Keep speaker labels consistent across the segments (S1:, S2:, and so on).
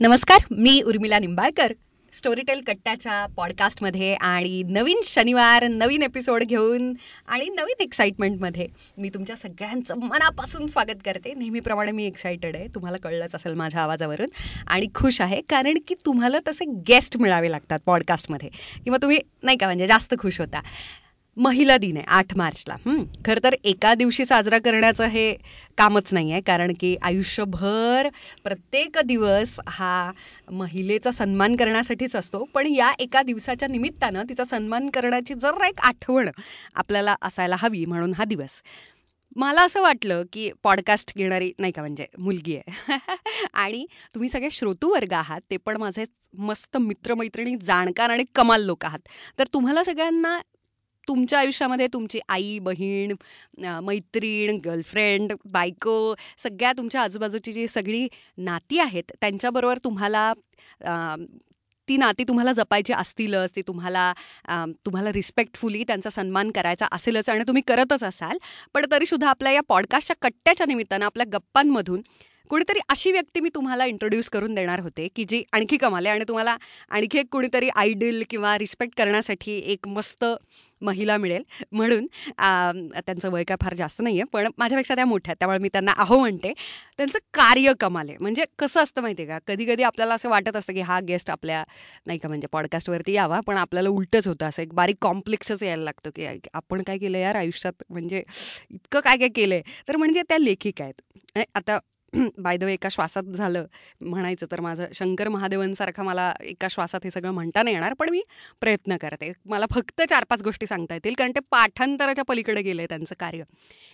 S1: नमस्कार मी उर्मिला निंबाळकर. स्टोरीटेल कट्ट्याच्या पॉडकास्टमध्ये आणि नवीन शनिवार नवीन एपिसोड घेऊन आणि नवीन एक्साइटमेंटमध्ये मी तुमच्या सगळ्यांचं मनापासून स्वागत करते. नेहमीप्रमाणे मी एक्सायटेड आहे. तुम्हाला कळलंच असेल माझ्या आवाजावरून आणि खुश आहे कारण की तुम्हाला तसे गेस्ट मिळावे लागतात पॉडकास्टमध्ये किंवा तुम्ही नाही का म्हणजे जास्त खुश होता. महिला दिन आहे आठ मार्चला. खरं तर एका दिवशी साजरा करण्याचं हे कामच नाही आहे कारण की आयुष्यभर प्रत्येक दिवस हा महिलेचा सन्मान करण्यासाठीच असतो. पण या एका दिवसाच्या निमित्तानं तिचा सन्मान करण्याची जरा एक आठवण आपल्याला असायला हवी म्हणून हा दिवस. मला असं वाटलं की पॉडकास्ट घेणारी नाही का म्हणजे मुलगी आहे. आणि तुम्ही सगळे श्रोतूवर्ग आहात ते पण माझे मस्त मित्रमैत्रिणी जाणकार आणि कमाल लोक आहात. तर तुम्हाला सगळ्यांना तुमच्या आयुष्यामध्ये तुमची आई बहीण मैत्रीण गर्लफ्रेंड बायको सगळ्या तुमच्या आजूबाजूची जी सगळी नाती आहेत त्यांच्याबरोबर तुम्हाला ती नाती तुम्हाला जपायची असतीलच ती तुम्हाला तुम्हाला रिस्पेक्टफुली त्यांचा सन्मान करायचा असेलच आणि तुम्ही करतच असाल. पण तरीसुद्धा आपल्या या पॉडकास्टच्या कट्ट्याच्या निमित्तानं आपल्या गप्पांमधून कुणीतरी अशी व्यक्ती मी तुम्हाला इंट्रोड्यूस करून देणार होते की जी आणखी कमाले आणि तुम्हाला आणखी एक कुणीतरी आयडल किंवा रिस्पेक्ट करण्यासाठी एक मस्त महिला मिळेल. म्हणून त्यांचं वय काय फार जास्त नाही आहे पण माझ्यापेक्षा त्या मोठ्या आहेत त्यामुळे मी त्यांना अहो म्हणते. त्यांचं कार्य कमाले म्हणजे कसं असतं माहिती आहे का? कधी कधी आपल्याला असं वाटत असतं की हा गेस्ट आपल्या नाही का म्हणजे पॉडकास्टवरती यावा पण आपल्याला उलटच होतं असं एक बारीक कॉम्प्लेक्सच यायला लागतं की आपण काय केलं यार आयुष्यात? म्हणजे इतकं काय काय केलं आहे तर म्हणजे त्या लेखिका आहेत. आता बाय द वे एका श्वासात झालं. म्हणायचं तर माझं शंकर महादेवांसारखं मला एका श्वासात हे सगळं म्हणता नाही येणार पण मी प्रयत्न करते. मला फक्त चार पाच गोष्टी सांगता येतील कारण ते पाठांतराच्या पलीकडे गेले त्यांचं कार्य.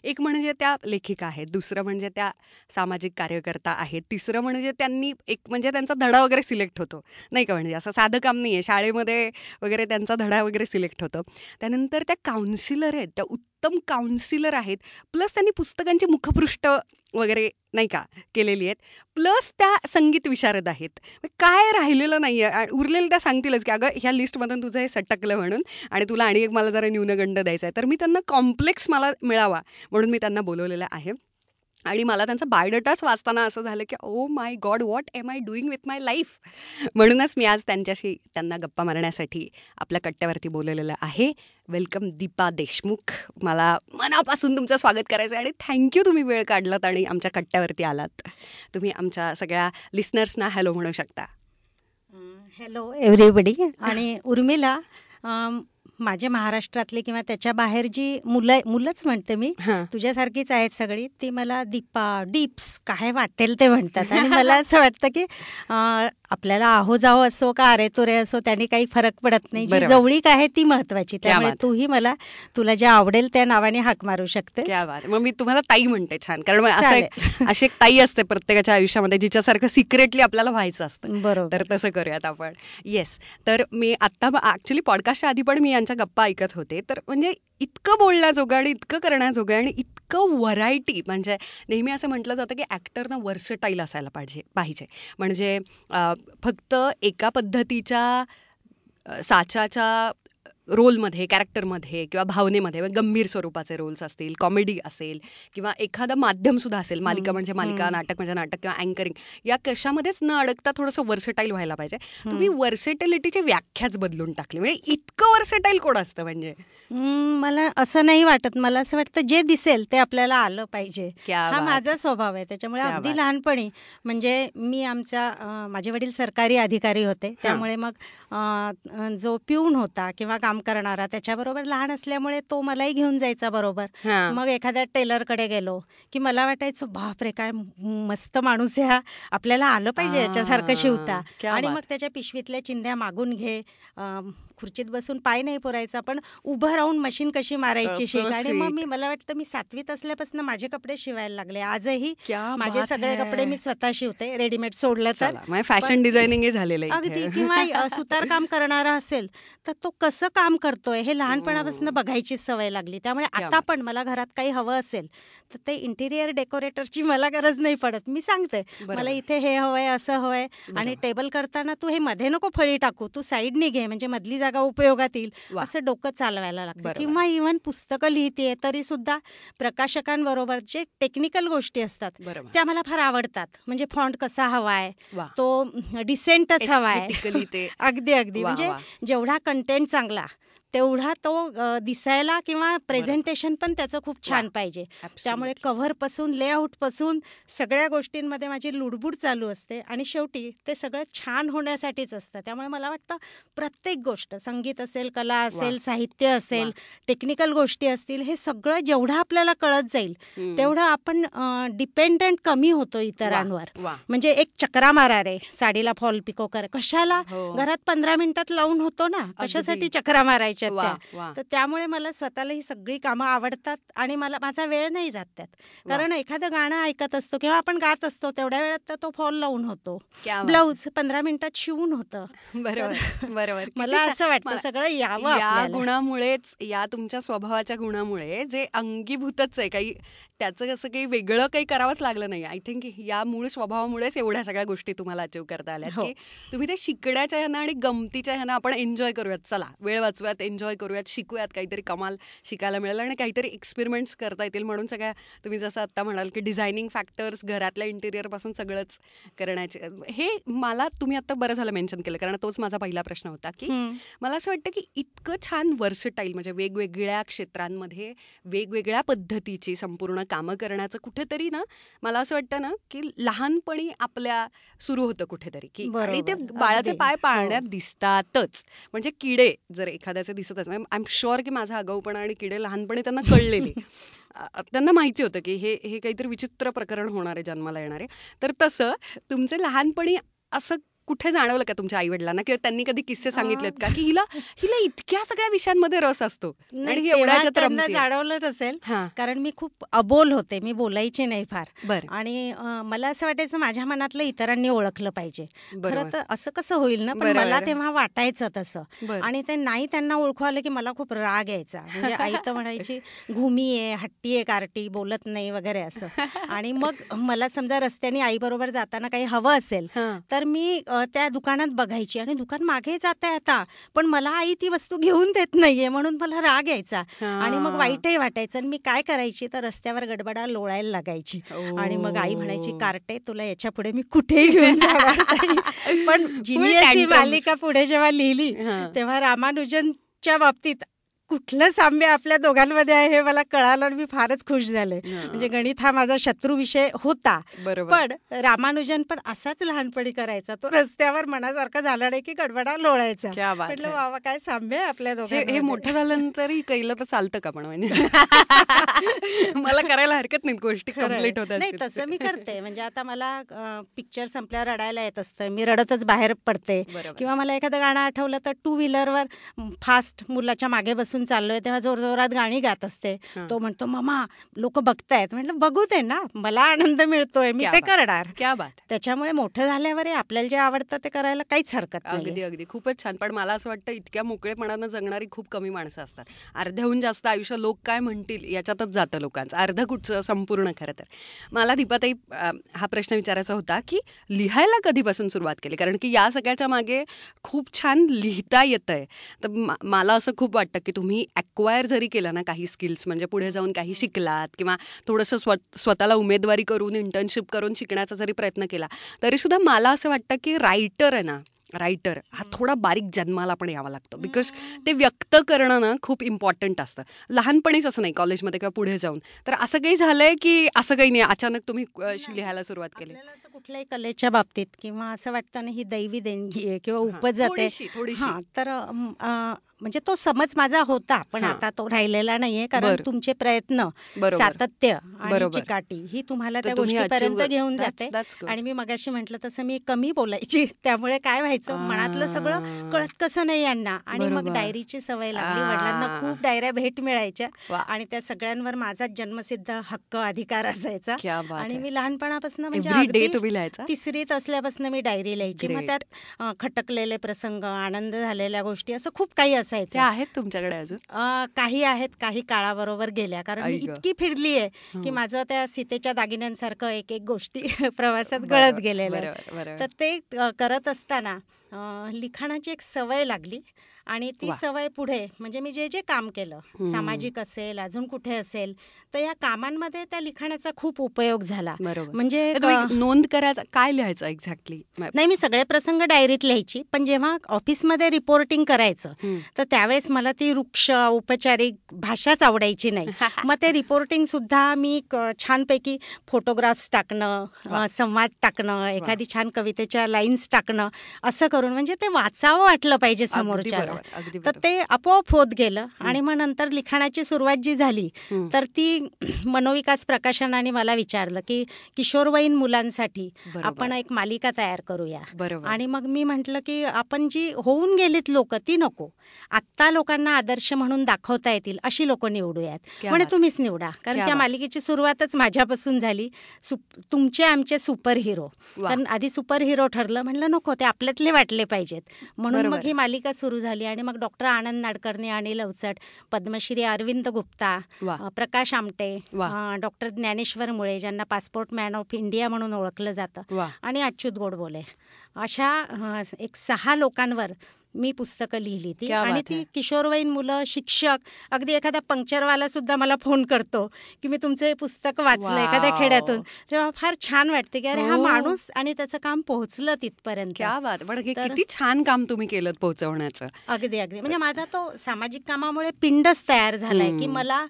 S1: एक म्हणजे त्या लेखिका आहेत दुसरं म्हणजे त्या सामाजिक कार्यकर्ता आहेत तिसरं म्हणजे त्यांनी एक म्हणजे त्यांचा धडा वगैरे सिलेक्ट होतो. नाही का म्हणजे असं साधं काम नाही आहे शाळेमध्ये वगैरे त्यांचा धडा वगैरे सिलेक्ट होतो. त्यानंतर त्या काउन्सिलर आहेत त्या उत्तम काउन्सिलर आहेत. प्लस त्यांनी पुस्तकांची मुखपृष्ठ वगैरे नाही का केलेली आहेत. प्लस त्या संगीत विशारद आहेत. काय राहिलेलं नाही आहे उरलेलं त्या सांगतीलच की अगं ह्या लिस्टमधून तुझं हे सटकलं म्हणून आणि तुला आणि एक मला जरा न्यूनगंड द्यायचा आहे तर मी त्यांना कॉम्प्लेक्स मला मिळावा म्हणून मी त्यांना बोलवलेलं आहे. आणि मला त्यांचा बायोडेटाच वाचताना असं झालं की ओ my god what am I doing with my life म्हणूनच मी आज त्यांच्याशी त्यांना गप्पा मारण्यासाठी आपल्या कट्ट्यावरती बोललेलं आहे. वेलकम दीपा देशमुख. मला मनापासून तुमचं स्वागत करायचं आहे आणि थँक्यू तुम्ही वेळ काढलात आणि आमच्या कट्ट्यावरती आलात. तुम्ही आमच्या सगळ्या लिस्नर्सना हॅलो म्हणू शकता.
S2: हॅलो एव्हरीबडी आणि उर्मिला माझ्या महाराष्ट्रातले किंवा त्याच्या बाहेर जी मुलं मुलंच म्हणते मी तुझ्यासारखीच आहेत सगळी ती मला दीपा डीप्स काय वाटेल ते म्हणतात. आणि मला असं वाटतं की आपल्याला आहो जाहो असो का अरे रे असो त्यांनी काही फरक पडत नाही. जी जवळीक आहे ती महत्वाची. त्यामुळे तूही मला तुला जे आवडेल त्या नावाने हाक मारू शकते
S1: मग मी तुम्हाला ताई म्हणते छान कारण अशी एक ताई असते प्रत्येकाच्या आयुष्यामध्ये जिच्यासारखं सिक्रेटली आपल्याला व्हायचं असतं. बरोबर. तर तसं करूयात आपण. येस तर मी आता ऍक्च्युली पॉडकास्टच्या आधी पण मी यांच्या गप्पा ऐकत होते. तर म्हणजे इतकं बोलण्याजोगं आणि इतकं करण्याजोगं आणि इतकं व्हरायटी म्हणजे नेहमी असं म्हटलं जातं की ॲक्टरनं वर्सटाईल असायला पाहिजे पाहिजे. म्हणजे फक्त एका पद्धतीच्या साच्याच्या रोलमध्ये कॅरेक्टरमध्ये किंवा भावनेमध्ये गंभीर स्वरूपाचे रोल्स असतील कॉमेडी असेल किंवा एखादं माध्यमसुद्धा असेल मालिका म्हणजे मालिका नाटक म्हणजे नाटक किंवा अँकरिंग या कशामध्येच न अडकता थोडंसं वर्सेटाईल व्हायला पाहिजे. तुम्ही वर्सेटिलिटीची व्याख्याच बदलून टाकली. म्हणजे इतकं वर्सेटाईल कोण असतं म्हणजे?
S2: मला असं नाही वाटत. मला असं वाटतं जे दिसेल ते आपल्याला आलं पाहिजे. हा माझा स्वभाव आहे. त्याच्यामुळे अगदी लहानपणी म्हणजे मी आमच्या माझे वडील सरकारी अधिकारी होते. त्यामुळे मग जो पिऊन होता किंवा काम करणारा. त्याच्याबरोबर लहान असल्यामुळे तो मलाही घेऊन जायचा बरोबर. मग एखाद्या टेलरकडे गेलो की मला वाटायचं बापरे काय मस्त माणूस ह्या आपल्याला आलं पाहिजे याच्यासारखं शिवता. आणि मग त्याच्या पिशवीतल्या चिंध्या मागून घे. खुर्चीत बसून पाय नाही पुरायचा पण उभं राहून मशीन कशी मारायची शिक आणि मग मी मला वाटतं मी सातवीत असल्यापासून माझे कपडे शिवायला लागले. आजही माझे सगळे कपडे मी स्वतः शिवते रेडीमेड सोडलं तर.
S1: फॅशन डिझायनिंग झालेलं
S2: अगदी किंवा सुतार काम करणारा असेल तर तो कसं काम करतोय हे लहानपणापासून हो. बघायची सवय लागली. त्यामुळे आता पण मला घरात काही हवं असेल तर ते इंटिरियर डेकोरेटरची मला गरज नाही पडत. मी सांगते मला इथे हे हवंय असं हवंय आणि टेबल करताना तू हे मध्ये नको फळी टाकू तू साईडने घे म्हणजे मधली जागा जागा उपयोगात येईल असं डोकं चालवायला लागतं. किंवा इव्हन पुस्तकं लिहिते तरी सुद्धा प्रकाशकांबरोबर जे टेक्निकल गोष्टी असतात त्या मला फार आवडतात. म्हणजे फॉन्ट कसा हवाय तो डिसेंटच हवाय. अगदी अगदी. म्हणजे जेवढा कंटेंट चांगला तेवढा तो दिसायला किंवा प्रेझेंटेशन पण त्याचं खूप छान पाहिजे. त्यामुळे कव्हरपासून लेआउटपासून सगळ्या गोष्टींमध्ये माझी लुडबुड चालू असते आणि शेवटी ते सगळं छान होण्यासाठीच असतं. त्यामुळे मला वाटतं प्रत्येक गोष्ट संगीत असेल कला असेल साहित्य असेल टेक्निकल गोष्टी असतील हे सगळं जेवढं आपल्याला कळत जाईल तेवढं आपण डिपेंडंट कमी होतो इतरांवर. म्हणजे एक चक्रा मारा रे साडीला फॉल पिको कर. कशाला? हो. घरात पंधरा मिनिटात लावून होतो ना? कशासाठी चक्रा मारायची? तर त्यामुळे मला स्वतःला ही सगळी कामं आवडतात आणि मला माझा वेळ नाही जात त्यात. कारण एखादं गाणं ऐकत असतो किंवा आपण गात असतो तेवढ्या वेळात तर तो फॉल लावून होतो. ब्लाऊज पंधरा मिनिटात शिवून होतं.
S1: बरोबर बरोबर.
S2: मला असं वाटतं सगळं यावं
S1: या गुणामुळेच या तुमच्या स्वभावाच्या गुणामुळे जे अंगीभूतच आहे काही त्याचं असं काही वेगळं काही करावंच लागलं नाही आय थिंक या मूळ स्वभावामुळेच एवढ्या सगळ्या गोष्टी तुम्हाला अचीव करता आल्या हो. की तुम्ही ते शिकण्याच्या ह्यानं आणि गमतीच्या ह्यानं आपण एन्जॉय करूयात. चला वेळ वाचूयात एन्जॉय करूयात शिकूयात. काहीतरी कमाल शिकायला मिळेल आणि काहीतरी एक्सपेरिमेंट्स करता येतील म्हणून सगळ्या तुम्ही जसं आत्ता म्हणाल की डिझायनिंग फॅक्टर्स घरातल्या इंटिरियरपासून सगळंच करण्याचे. हे मला तुम्ही आता बरं झालं मेन्शन केलं कारण तोच माझा पहिला प्रश्न होता की मला असं वाटतं की इतकं छान वर्सटाईल म्हणजे वेगवेगळ्या क्षेत्रांमध्ये वेगवेगळ्या पद्धतीची संपूर्ण कामं करण्याचं कुठेतरी ना मला असं वाटतं ना की लहानपणी आपल्या सुरू होतं कुठेतरी की आणि ते बाळाचे पाय पाळण्यात हो. दिसतातच. म्हणजे किडे जर एखाद्याचे दिसतच आय एम शुअर की माझा आगाऊपणा आणि किडे लहानपणी त्यांना कळलेले. त्यांना माहिती होतं की हे हे काहीतरी विचित्र प्रकरण होणार आहे जन्माला येणारे. तर तसं तुमचे लहानपणी असं कुठे जाणवलं का तुमच्या आई वडिलांना किंवा त्यांनी कधी किस्से सांगितलेत का? की हिला हिला इतक्या सगळ्या विषयांमध्ये रस असतो.
S2: त्यांना जाणवलं नसेल कारण मी खूप अबोल होते मी बोलायचे नाही फार. आणि मला असं वाटायचं माझ्या मनातलं इतरांनी ओळखलं पाहिजे. खरं तर असं कसं होईल ना? पण मला तेव्हा वाटायचं तसं. आणि ते नाही त्यांना ओळखू आलं की मला खूप राग यायचा. म्हणजे आई तर म्हणायची घुमी आहे हट्टी आहे कार्टी बोलत नाही वगैरे असं. आणि मग मला समजा रस्त्याने आई बरोबर जाताना काही हवं असेल तर मी त्या दुकानात बघायची. आणि दुकान मागे जात आहे आता पण मला आई ती वस्तू घेऊन देत नाहीये म्हणून मला राग यायचा. आणि मग वाईटही वाटायचं. आणि मी काय करायची? तर रस्त्यावर गडबडा लोळायला लागायची. आणि मग आई म्हणायची कार्टे तुला याच्यापुढे मी कुठेही घेऊन पण जिनियस मालिका पुढे जेव्हा लिहिली तेव्हा रामानुजनच्या बाबतीत कुठलं साम्य आपल्या दोघांमध्ये आहे हे मला कळालं आणि मी फारच खुश झाले. म्हणजे गणित हा माझा शत्रू विषय होता. पण रामानुजन पण असाच लहानपणी करायचा. तो रस्त्यावर मनासारखा झाला नाही की गडबडा लोळायचा. म्हटलं बाबा काय साम्य आहे आपल्या दोघांना
S1: हे मोठं झाल्यानंतरही कैलं तर चालतं का पण म्हणजे? मला करायला हरकत नाही गोष्टी कंप्लीट होतात
S2: नाही तसं मी करते. म्हणजे आता मला पिक्चर संपल्यावर रडायला येत असतं. मी रडतच बाहेर पडते. किंवा मला एखादं गाणं आठवलं तर टू व्हीलरवर फास्ट मुलाच्या मागे बसून चाललोय तेव्हा जोरजोरात गाणी गात असते. तो म्हणतो ममा लोक बघतायत. म्हटलं बघू दे ना मला आनंद मिळतोय मी ते करणार.
S1: क्या बात.
S2: त्याच्यामुळे मोठं झाल्यावर आपल्याला जे आवडतं ते करायला काहीच हरकत
S1: अगदी अगदी. खूपच छान. पण मला असं वाटतं इतक्या मोकळेपणानं जगणारी खूप कमी माणसं असतात. अर्ध्याहून जास्त आयुष्य लोक काय म्हणतील याच्यातच जातं लोकांचं. अर्ध कुठचं? संपूर्ण खरं तर. मला दीपाताई हा प्रश्न विचारायचा होता की लिहायला कधीपासून सुरुवात केली? कारण की या सगळ्याच्या मागे खूप छान लिहिता येतंय. तर मला असं खूप वाटतं की तुम्ही तुम्ही ॲक्वायर जरी केलं ना काही स्किल्स म्हणजे पुढे जाऊन काही शिकलात किंवा थोडंसं स्व स्वतःला उमेदवारी करून इंटर्नशिप करून शिकण्याचा जरी प्रयत्न केला तरीसुद्धा मला असं वाटतं की रायटर आहे ना रायटर हा थोडा बारीक जन्माला पण यावा लागतो. बिकॉज ते व्यक्त करणं ना खूप इम्पॉर्टंट असतं. लहानपणीच असं नाही कॉलेजमध्ये किंवा पुढे जाऊन. तर असं काही झालंय की असं काही नाही अचानक तुम्ही लिहायला सुरुवात केली?
S2: कुठल्याही कलेच्या बाबतीत किंवा असं वाटतं ना ही दैवी देणगी आहे किंवा उपजत आहे तर म्हणजे तो समज माझा होता पण आता तो राहिलेला नाहीये कारण तुमचे प्रयत्न सातत्य आणि चिकाटी ही तुम्हाला त्या गोष्टीपर्यंत घेऊन जाते. आणि मी मगाशी म्हंटल तसं मी कमी बोलायची. त्यामुळे काय व्हायचं? मनातलं सगळं कळत कसं नाही यांना. आणि मग डायरीची सवय लागली. वडिलांना खूप डायऱ्या भेट मिळायच्या. आणि त्या सगळ्यांवर माझा जन्मसिद्ध हक्क अधिकार असायचा. आणि मी लहानपणापासून म्हणजे तिसरीत असल्यापासून मी डायरी लिहायची. मग त्यात खटकलेले प्रसंग आनंद झालेल्या गोष्टी असं खूप काही असं
S1: असायचे. आहेत तुमच्याकडे अजून?
S2: काही आहेत काही काळाबरोबर गेल्या. कारण मी इतकी फिरली आहे की माझं त्या सीतेच्या दागिन्यांसारखं एक एक गोष्टी प्रवासात गळत गेलेलं तर ते करत असताना लिखाणाची एक सवय लागली. आणि ती सवय पुढे म्हणजे मी जे जे काम केलं सामाजिक असेल अजून कुठे असेल तर या कामांमध्ये त्या लिखाणाचा खूप उपयोग झाला.
S1: म्हणजे नोंद करायचं काय लिहायचं एक्झॅक्टली
S2: नाही मी सगळे प्रसंग डायरीत लिहायची पण जेव्हा ऑफिसमध्ये रिपोर्टिंग करायचं तर त्यावेळेस मला ती वृक्ष औपचारिक भाषाच आवडायची नाही. मग ते रिपोर्टिंग सुद्धा मी छानपैकी फोटोग्राफ्स टाकणं संवाद टाकणं एखादी छान कवितेच्या लाईन्स टाकणं असं करून म्हणजे ते वाचावं वाटलं पाहिजे समोरच्या तर ते आपोआप होत गेलं आणि मग नंतर लिखाणाची सुरुवात जी झाली तर ती मनोविकास प्रकाशनाने मला विचारलं की किशोरवयीन मुलांसाठी आपण एक मालिका तयार करूया. आणि मग मी म्हंटल की आपण जी होऊन गेलीत लोक ती नको. आत्ता लोकांना आदर्श म्हणून दाखवता येतील अशी लोक निवडूयात. म्हणजे तुम्हीच निवडा. कारण त्या मालिकेची सुरुवातच माझ्यापासून झाली. तुमचे आमचे सुपर हिरो कारण आधी सुपर हिरो ठरलं म्हणलं नको ते आपल्यातले वाटले पाहिजेत. म्हणून मग ही मालिका सुरू झाली. आणि मग डॉक्टर आनंद नाडकर्णी आणि लवचट पद्मश्री अरविंद गुप्ता प्रकाश आमटे डॉक्टर ज्ञानेश्वर मुळे ज्यांना पासपोर्ट मॅन ऑफ इंडिया म्हणून ओळखलं जातं आणि अच्युत गोडबोले. अशा एक सहा लोकांवर मी पुस्तकं लिहिली ती. आणि ती किशोरवयीन मुलं शिक्षक अगदी एखादा पंक्चरवाला सुद्धा मला फोन करतो की मी तुमचं पुस्तक वाचलं एखाद्या खेड्यातून. तेव्हा फार छान वाटते की अरे हा हो. माणूस आणि त्याचं काम पोहोचलं तिथपर्यंत.
S1: किती छान काम तुम्ही केलं पोहोचवण्याचं.
S2: अगदी अगदी. म्हणजे माझा तो सामाजिक कामामुळे पिंडच तयार झालाय की मला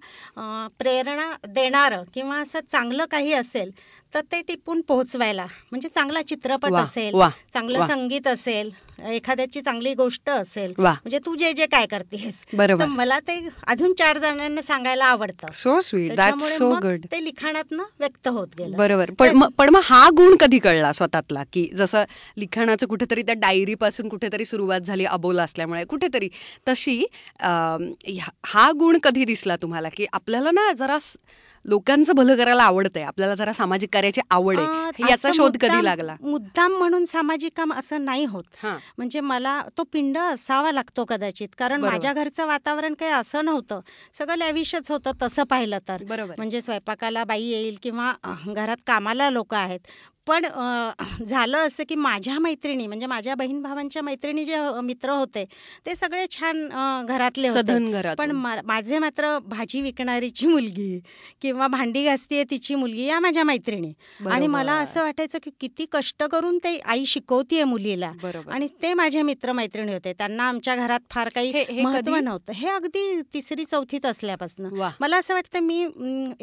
S2: प्रेरणा देणारं किंवा असं चांगलं काही असेल तर ते टिपून पोहोचवायला. म्हणजे चांगला चित्रपट असेल चांगलं संगीत असेल एखाद्याची चांगली गोष्ट असेल म्हणजे तू जे जे काय करतेस. बरोबर. मला ते अजून चार जणांना सांगायला आवडतं.
S1: सो स्वीट सो गुड
S2: ते लिखाणात व्यक्त होत गेलं.
S1: बरोबर. पण मग हा गुण कधी कळला स्वतःतला? की जसं लिखाणाचं कुठेतरी त्या डायरी पासून कुठेतरी सुरुवात झाली अबोल असल्यामुळे. कुठेतरी तशी हा गुण कधी दिसला तुम्हाला? की आपल्याला ना जरा लोकांचं भलं करायला आवडतंय. आपल्याला जरा सामाजिक कार्याची आवड आहे. याचा शोध कधी लागला?
S2: मुद्दाम म्हणून सामाजिक काम असं नाही होत. म्हणजे मला तो पिंड असावा लागतो कदाचित. कारण माझ्या घरचं वातावरण काही असं नव्हतं. सगळं लॅविशच होतं तसं पाहिलं तर. म्हणजे स्वयंपाकाला बाई येईल किंवा घरात कामाला लोक आहेत. पण झालं असं की माझ्या मैत्रिणी म्हणजे माझ्या बहीण भावांच्या मैत्रिणी जे मित्र होते ते सगळे छान घरातले होते. पण माझे मात्र भाजी विकणारीची मुलगी किंवा भांडी घासतीये तिची मुलगी या माझ्या मैत्रिणी. आणि मला असं वाटायचं की किती कष्ट करून ते आई शिकवतीये मुलीला. आणि ते माझे मित्र मैत्रिणी होते. त्यांना आमच्या घरात फार काही महत्त्व नव्हतं. हे अगदी तिसरी चौथीत असल्यापासून. मला असं वाटतं मी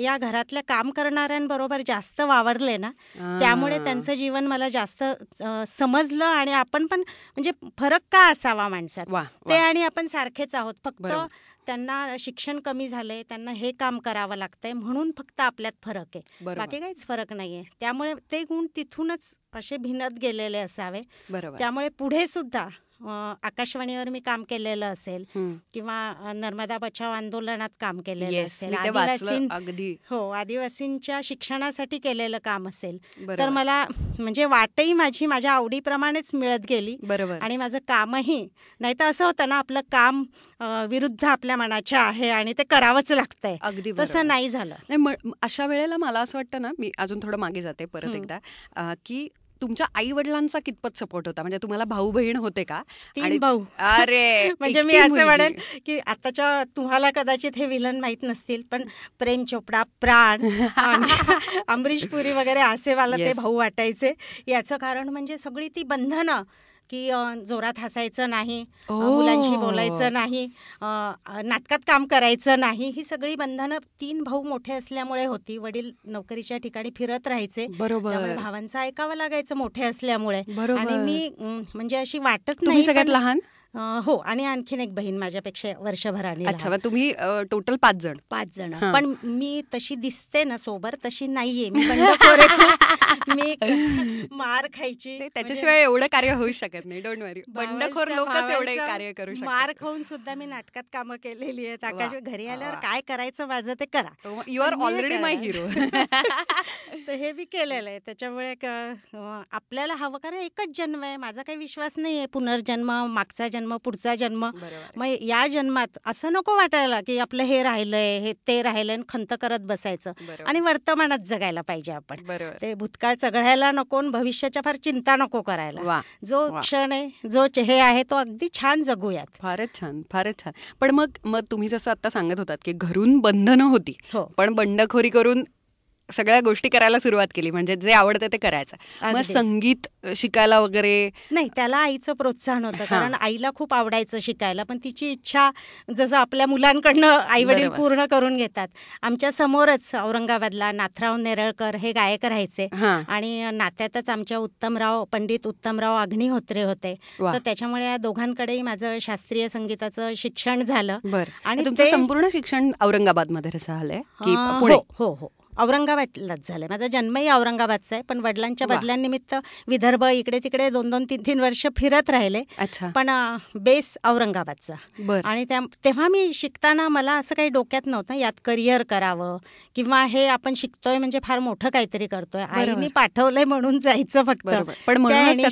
S2: या घरातल्या काम करणाऱ्यांबरोबर जास्त वावरले ना त्यामुळे त्यामुळे त्यांचं जीवन मला जास्त समजलं आणि आपण पण म्हणजे फरक का असावा माणसात? ते आणि आपण सारखेच आहोत. फक्त त्यांना शिक्षण कमी झालंय त्यांना हे काम करावं लागतंय म्हणून फक्त आपल्यात फरक आहे. बाकी काहीच फरक नाहीये. त्यामुळे ते गुण तिथूनच असे भिनत गेलेले असावे. त्यामुळे पुढे सुद्धा आकाशवाणीवर मी काम केलेलं असेल किंवा नर्मदा बचाव आंदोलनात काम केलेलं असेल आदिवासी हो आदिवासींच्या शिक्षणासाठी केलेलं काम असेल तर मला म्हणजे वाटही माझी माझ्या आवडीप्रमाणेच मिळत गेली बरोबर. आणि माझं कामही नाही तर असं होतं ना आपलं काम विरुद्ध आपल्या मनाच्या आहे आणि ते करावंच लागतंय. अगदी तसं नाही झालं.
S1: नाही अशा वेळेला मला असं वाटतं ना मी अजून थोडं मागे जाते परत एकदा की तुमच्या आई वडिलांचा कितपत सपोर्ट होता? म्हणजे तुम्हाला भाऊ बहीण होते का?
S2: आणि भाऊ. अरे म्हणजे मी असं म्हणेन की आताच्या तुम्हाला कदाचित हे विलन माहीत नसतील पण प्रेम चोपडा प्राण अमरीश पुरी वगैरे असेवाला ते भाऊ वाटायचे. याचं कारण म्हणजे सगळी ती बंधनं की जोरात हसायचं नाही मुलांशी बोलायचं नाही नाटकात काम करायचं नाही ही सगळी बंधनं तीन भाऊ मोठे असल्यामुळे होती. वडील नोकरीच्या ठिकाणी फिरत राहायचे. बरोबर. भावांचं ऐकावं लागायचं मोठे असल्यामुळे. आणि मी म्हणजे अशी वाटत नाही
S1: सगळ्यात लहान?
S2: हो आणि आणखीन एक बहीण माझ्यापेक्षा वर्षभराने
S1: अच्छा तुम्ही टोटल पाच जण.
S2: पाच जण. पण मी तशी दिसते ना सोबत तशी नाहीये. मी मी मार खायची.
S1: त्याच्याशिवाय म्हणजे एवढं कार्य होऊ शकत नाही. डोंट वरी बंडखोर लोक एवढे कार्य करू शकतात
S2: मार खाऊन सुद्धा मी नाटकात कामं केलेली आहेत. आकाश घरी आल्यावर काय करायचं माझं ते करा.
S1: You are already my hero
S2: तर हे मी केलेलं आहे. त्याच्यामुळे आपल्याला हवं कारण एकच जन्म आहे. माझा काही विश्वास नाहीये. पुनर्जन्म मागचा जन्म पुढचा जन्म. मग या जन्मात असं नको वाटायला की आपलं हे राहिलंय हे ते राहिलंय खंत करत बसायचं. आणि वर्तमानात जगायला पाहिजे आपण. ते भूतकाळ चघळायला नको भविष्याच्या फार चिंता नको करायला. जो क्षण आहे जो हे आहे तो अगदी छान जगूयात.
S1: फारच छान फारच छान. पण मग मग तुम्ही जसं आता सांगत होतात की घरून बंधनं होती. हो. पण बंडखोरी करून सगळ्या गोष्टी करायला सुरुवात केली म्हणजे जे आवडतं ते करायचं. मग संगीत शिकायला वगैरे?
S2: नाही त्याला आईचं प्रोत्साहन होतं कारण आईला खूप आवडायचं शिकायला पण तिची इच्छा जसं आपल्या मुलांकडनं आई वडील पूर्ण करून घेतात. आमच्या समोरच औरंगाबादला नाथराव नेरळकर हे गायक राहायचे आणि नात्यातच आमच्या उत्तमराव पंडित उत्तमराव अग्निहोत्रे होते. तर त्याच्यामुळे या दोघांकडेही माझं शास्त्रीय संगीताचं शिक्षण झालं.
S1: आणि तुमचं संपूर्ण शिक्षण औरंगाबादमध्ये झालंय
S2: हो हो हो. औरंगाबादलाच झालंय. माझा जन्मही औरंगाबादचा आहे पण वडिलांच्या बदल्यानिमित्त विदर्भ इकडे तिकडे दोन दोन तीन तीन वर्ष फिरत राहिले. पण बेस औरंगाबादचा. आणि तेव्हा मी शिकताना मला असं काही डोक्यात नव्हतं यात करिअर करावं किंवा हे आपण शिकतोय म्हणजे फार मोठं काहीतरी करतोय. आईने पाठवलंय म्हणून जायचं फक्त.
S1: पण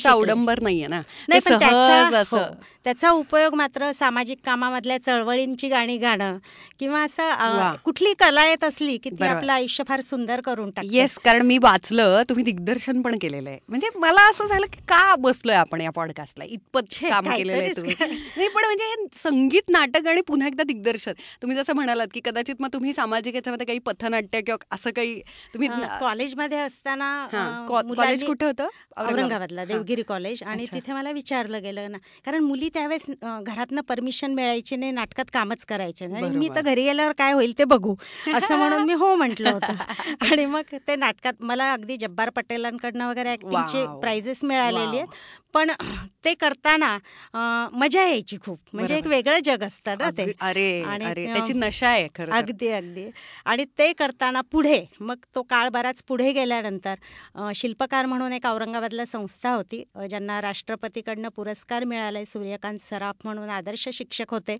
S1: अवडंबर नाहीये ना.
S2: नाही पण त्याचा हो, त्याचा उपयोग मात्र सामाजिक कामामधल्या चळवळींची गाणी गाणं किंवा असं कुठली कला येत असली की ती आपलं आयुष्य फार सुंदर करून टाक
S1: येस कारण मी वाचलं तुम्ही दिग्दर्शन पण केलेलं आहे. म्हणजे मला असं झालं की का बसलोय आपण या पॉडकास्टला इतपत काम केलेलं आहे तुम्ही. नाही पण म्हणजे हे संगीत नाटक आणि पुन्हा एकदा दिग्दर्शन. तुम्ही जसं म्हणालात की कदाचित मग तुम्ही सामाजिक याच्यामध्ये काही पथनाट्य किंवा असं काही तुम्ही
S2: कॉलेजमध्ये असताना
S1: कॉलेज कुठे होतं?
S2: औरंगाबादला देवगिरी कॉलेज. आणि तिथे मला विचारलं गेलं ना. कारण मुली त्यावेळेस घरातनं परमिशन मिळायची नाही नाटकात कामच करायचे नाही. मी तर घरी गेल्यावर काय होईल ते बघू. असं म्हणून मी हो म्हटलं होतं. आणि मग ते नाटकात मला अगदी जब्बार पटेलांकडनं वगैरे ऍक्टिंगचे प्राइजेस मिळालेली आहेत. पण ते करताना मजा यायची खूप. म्हणजे एक वेगळं जग असतं ना ते.
S1: अरे आणि त्याची नशा आहे
S2: अगदी अगदी. आणि ते करताना पुढे मग तो काळ बराच पुढे गेल्यानंतर शिल्पकार म्हणून एक औरंगाबादला संस्था होती ज्यांना राष्ट्रपतीकडनं पुरस्कार मिळालाय सूर्यकांत सराफ म्हणून आदर्श शिक्षक होते.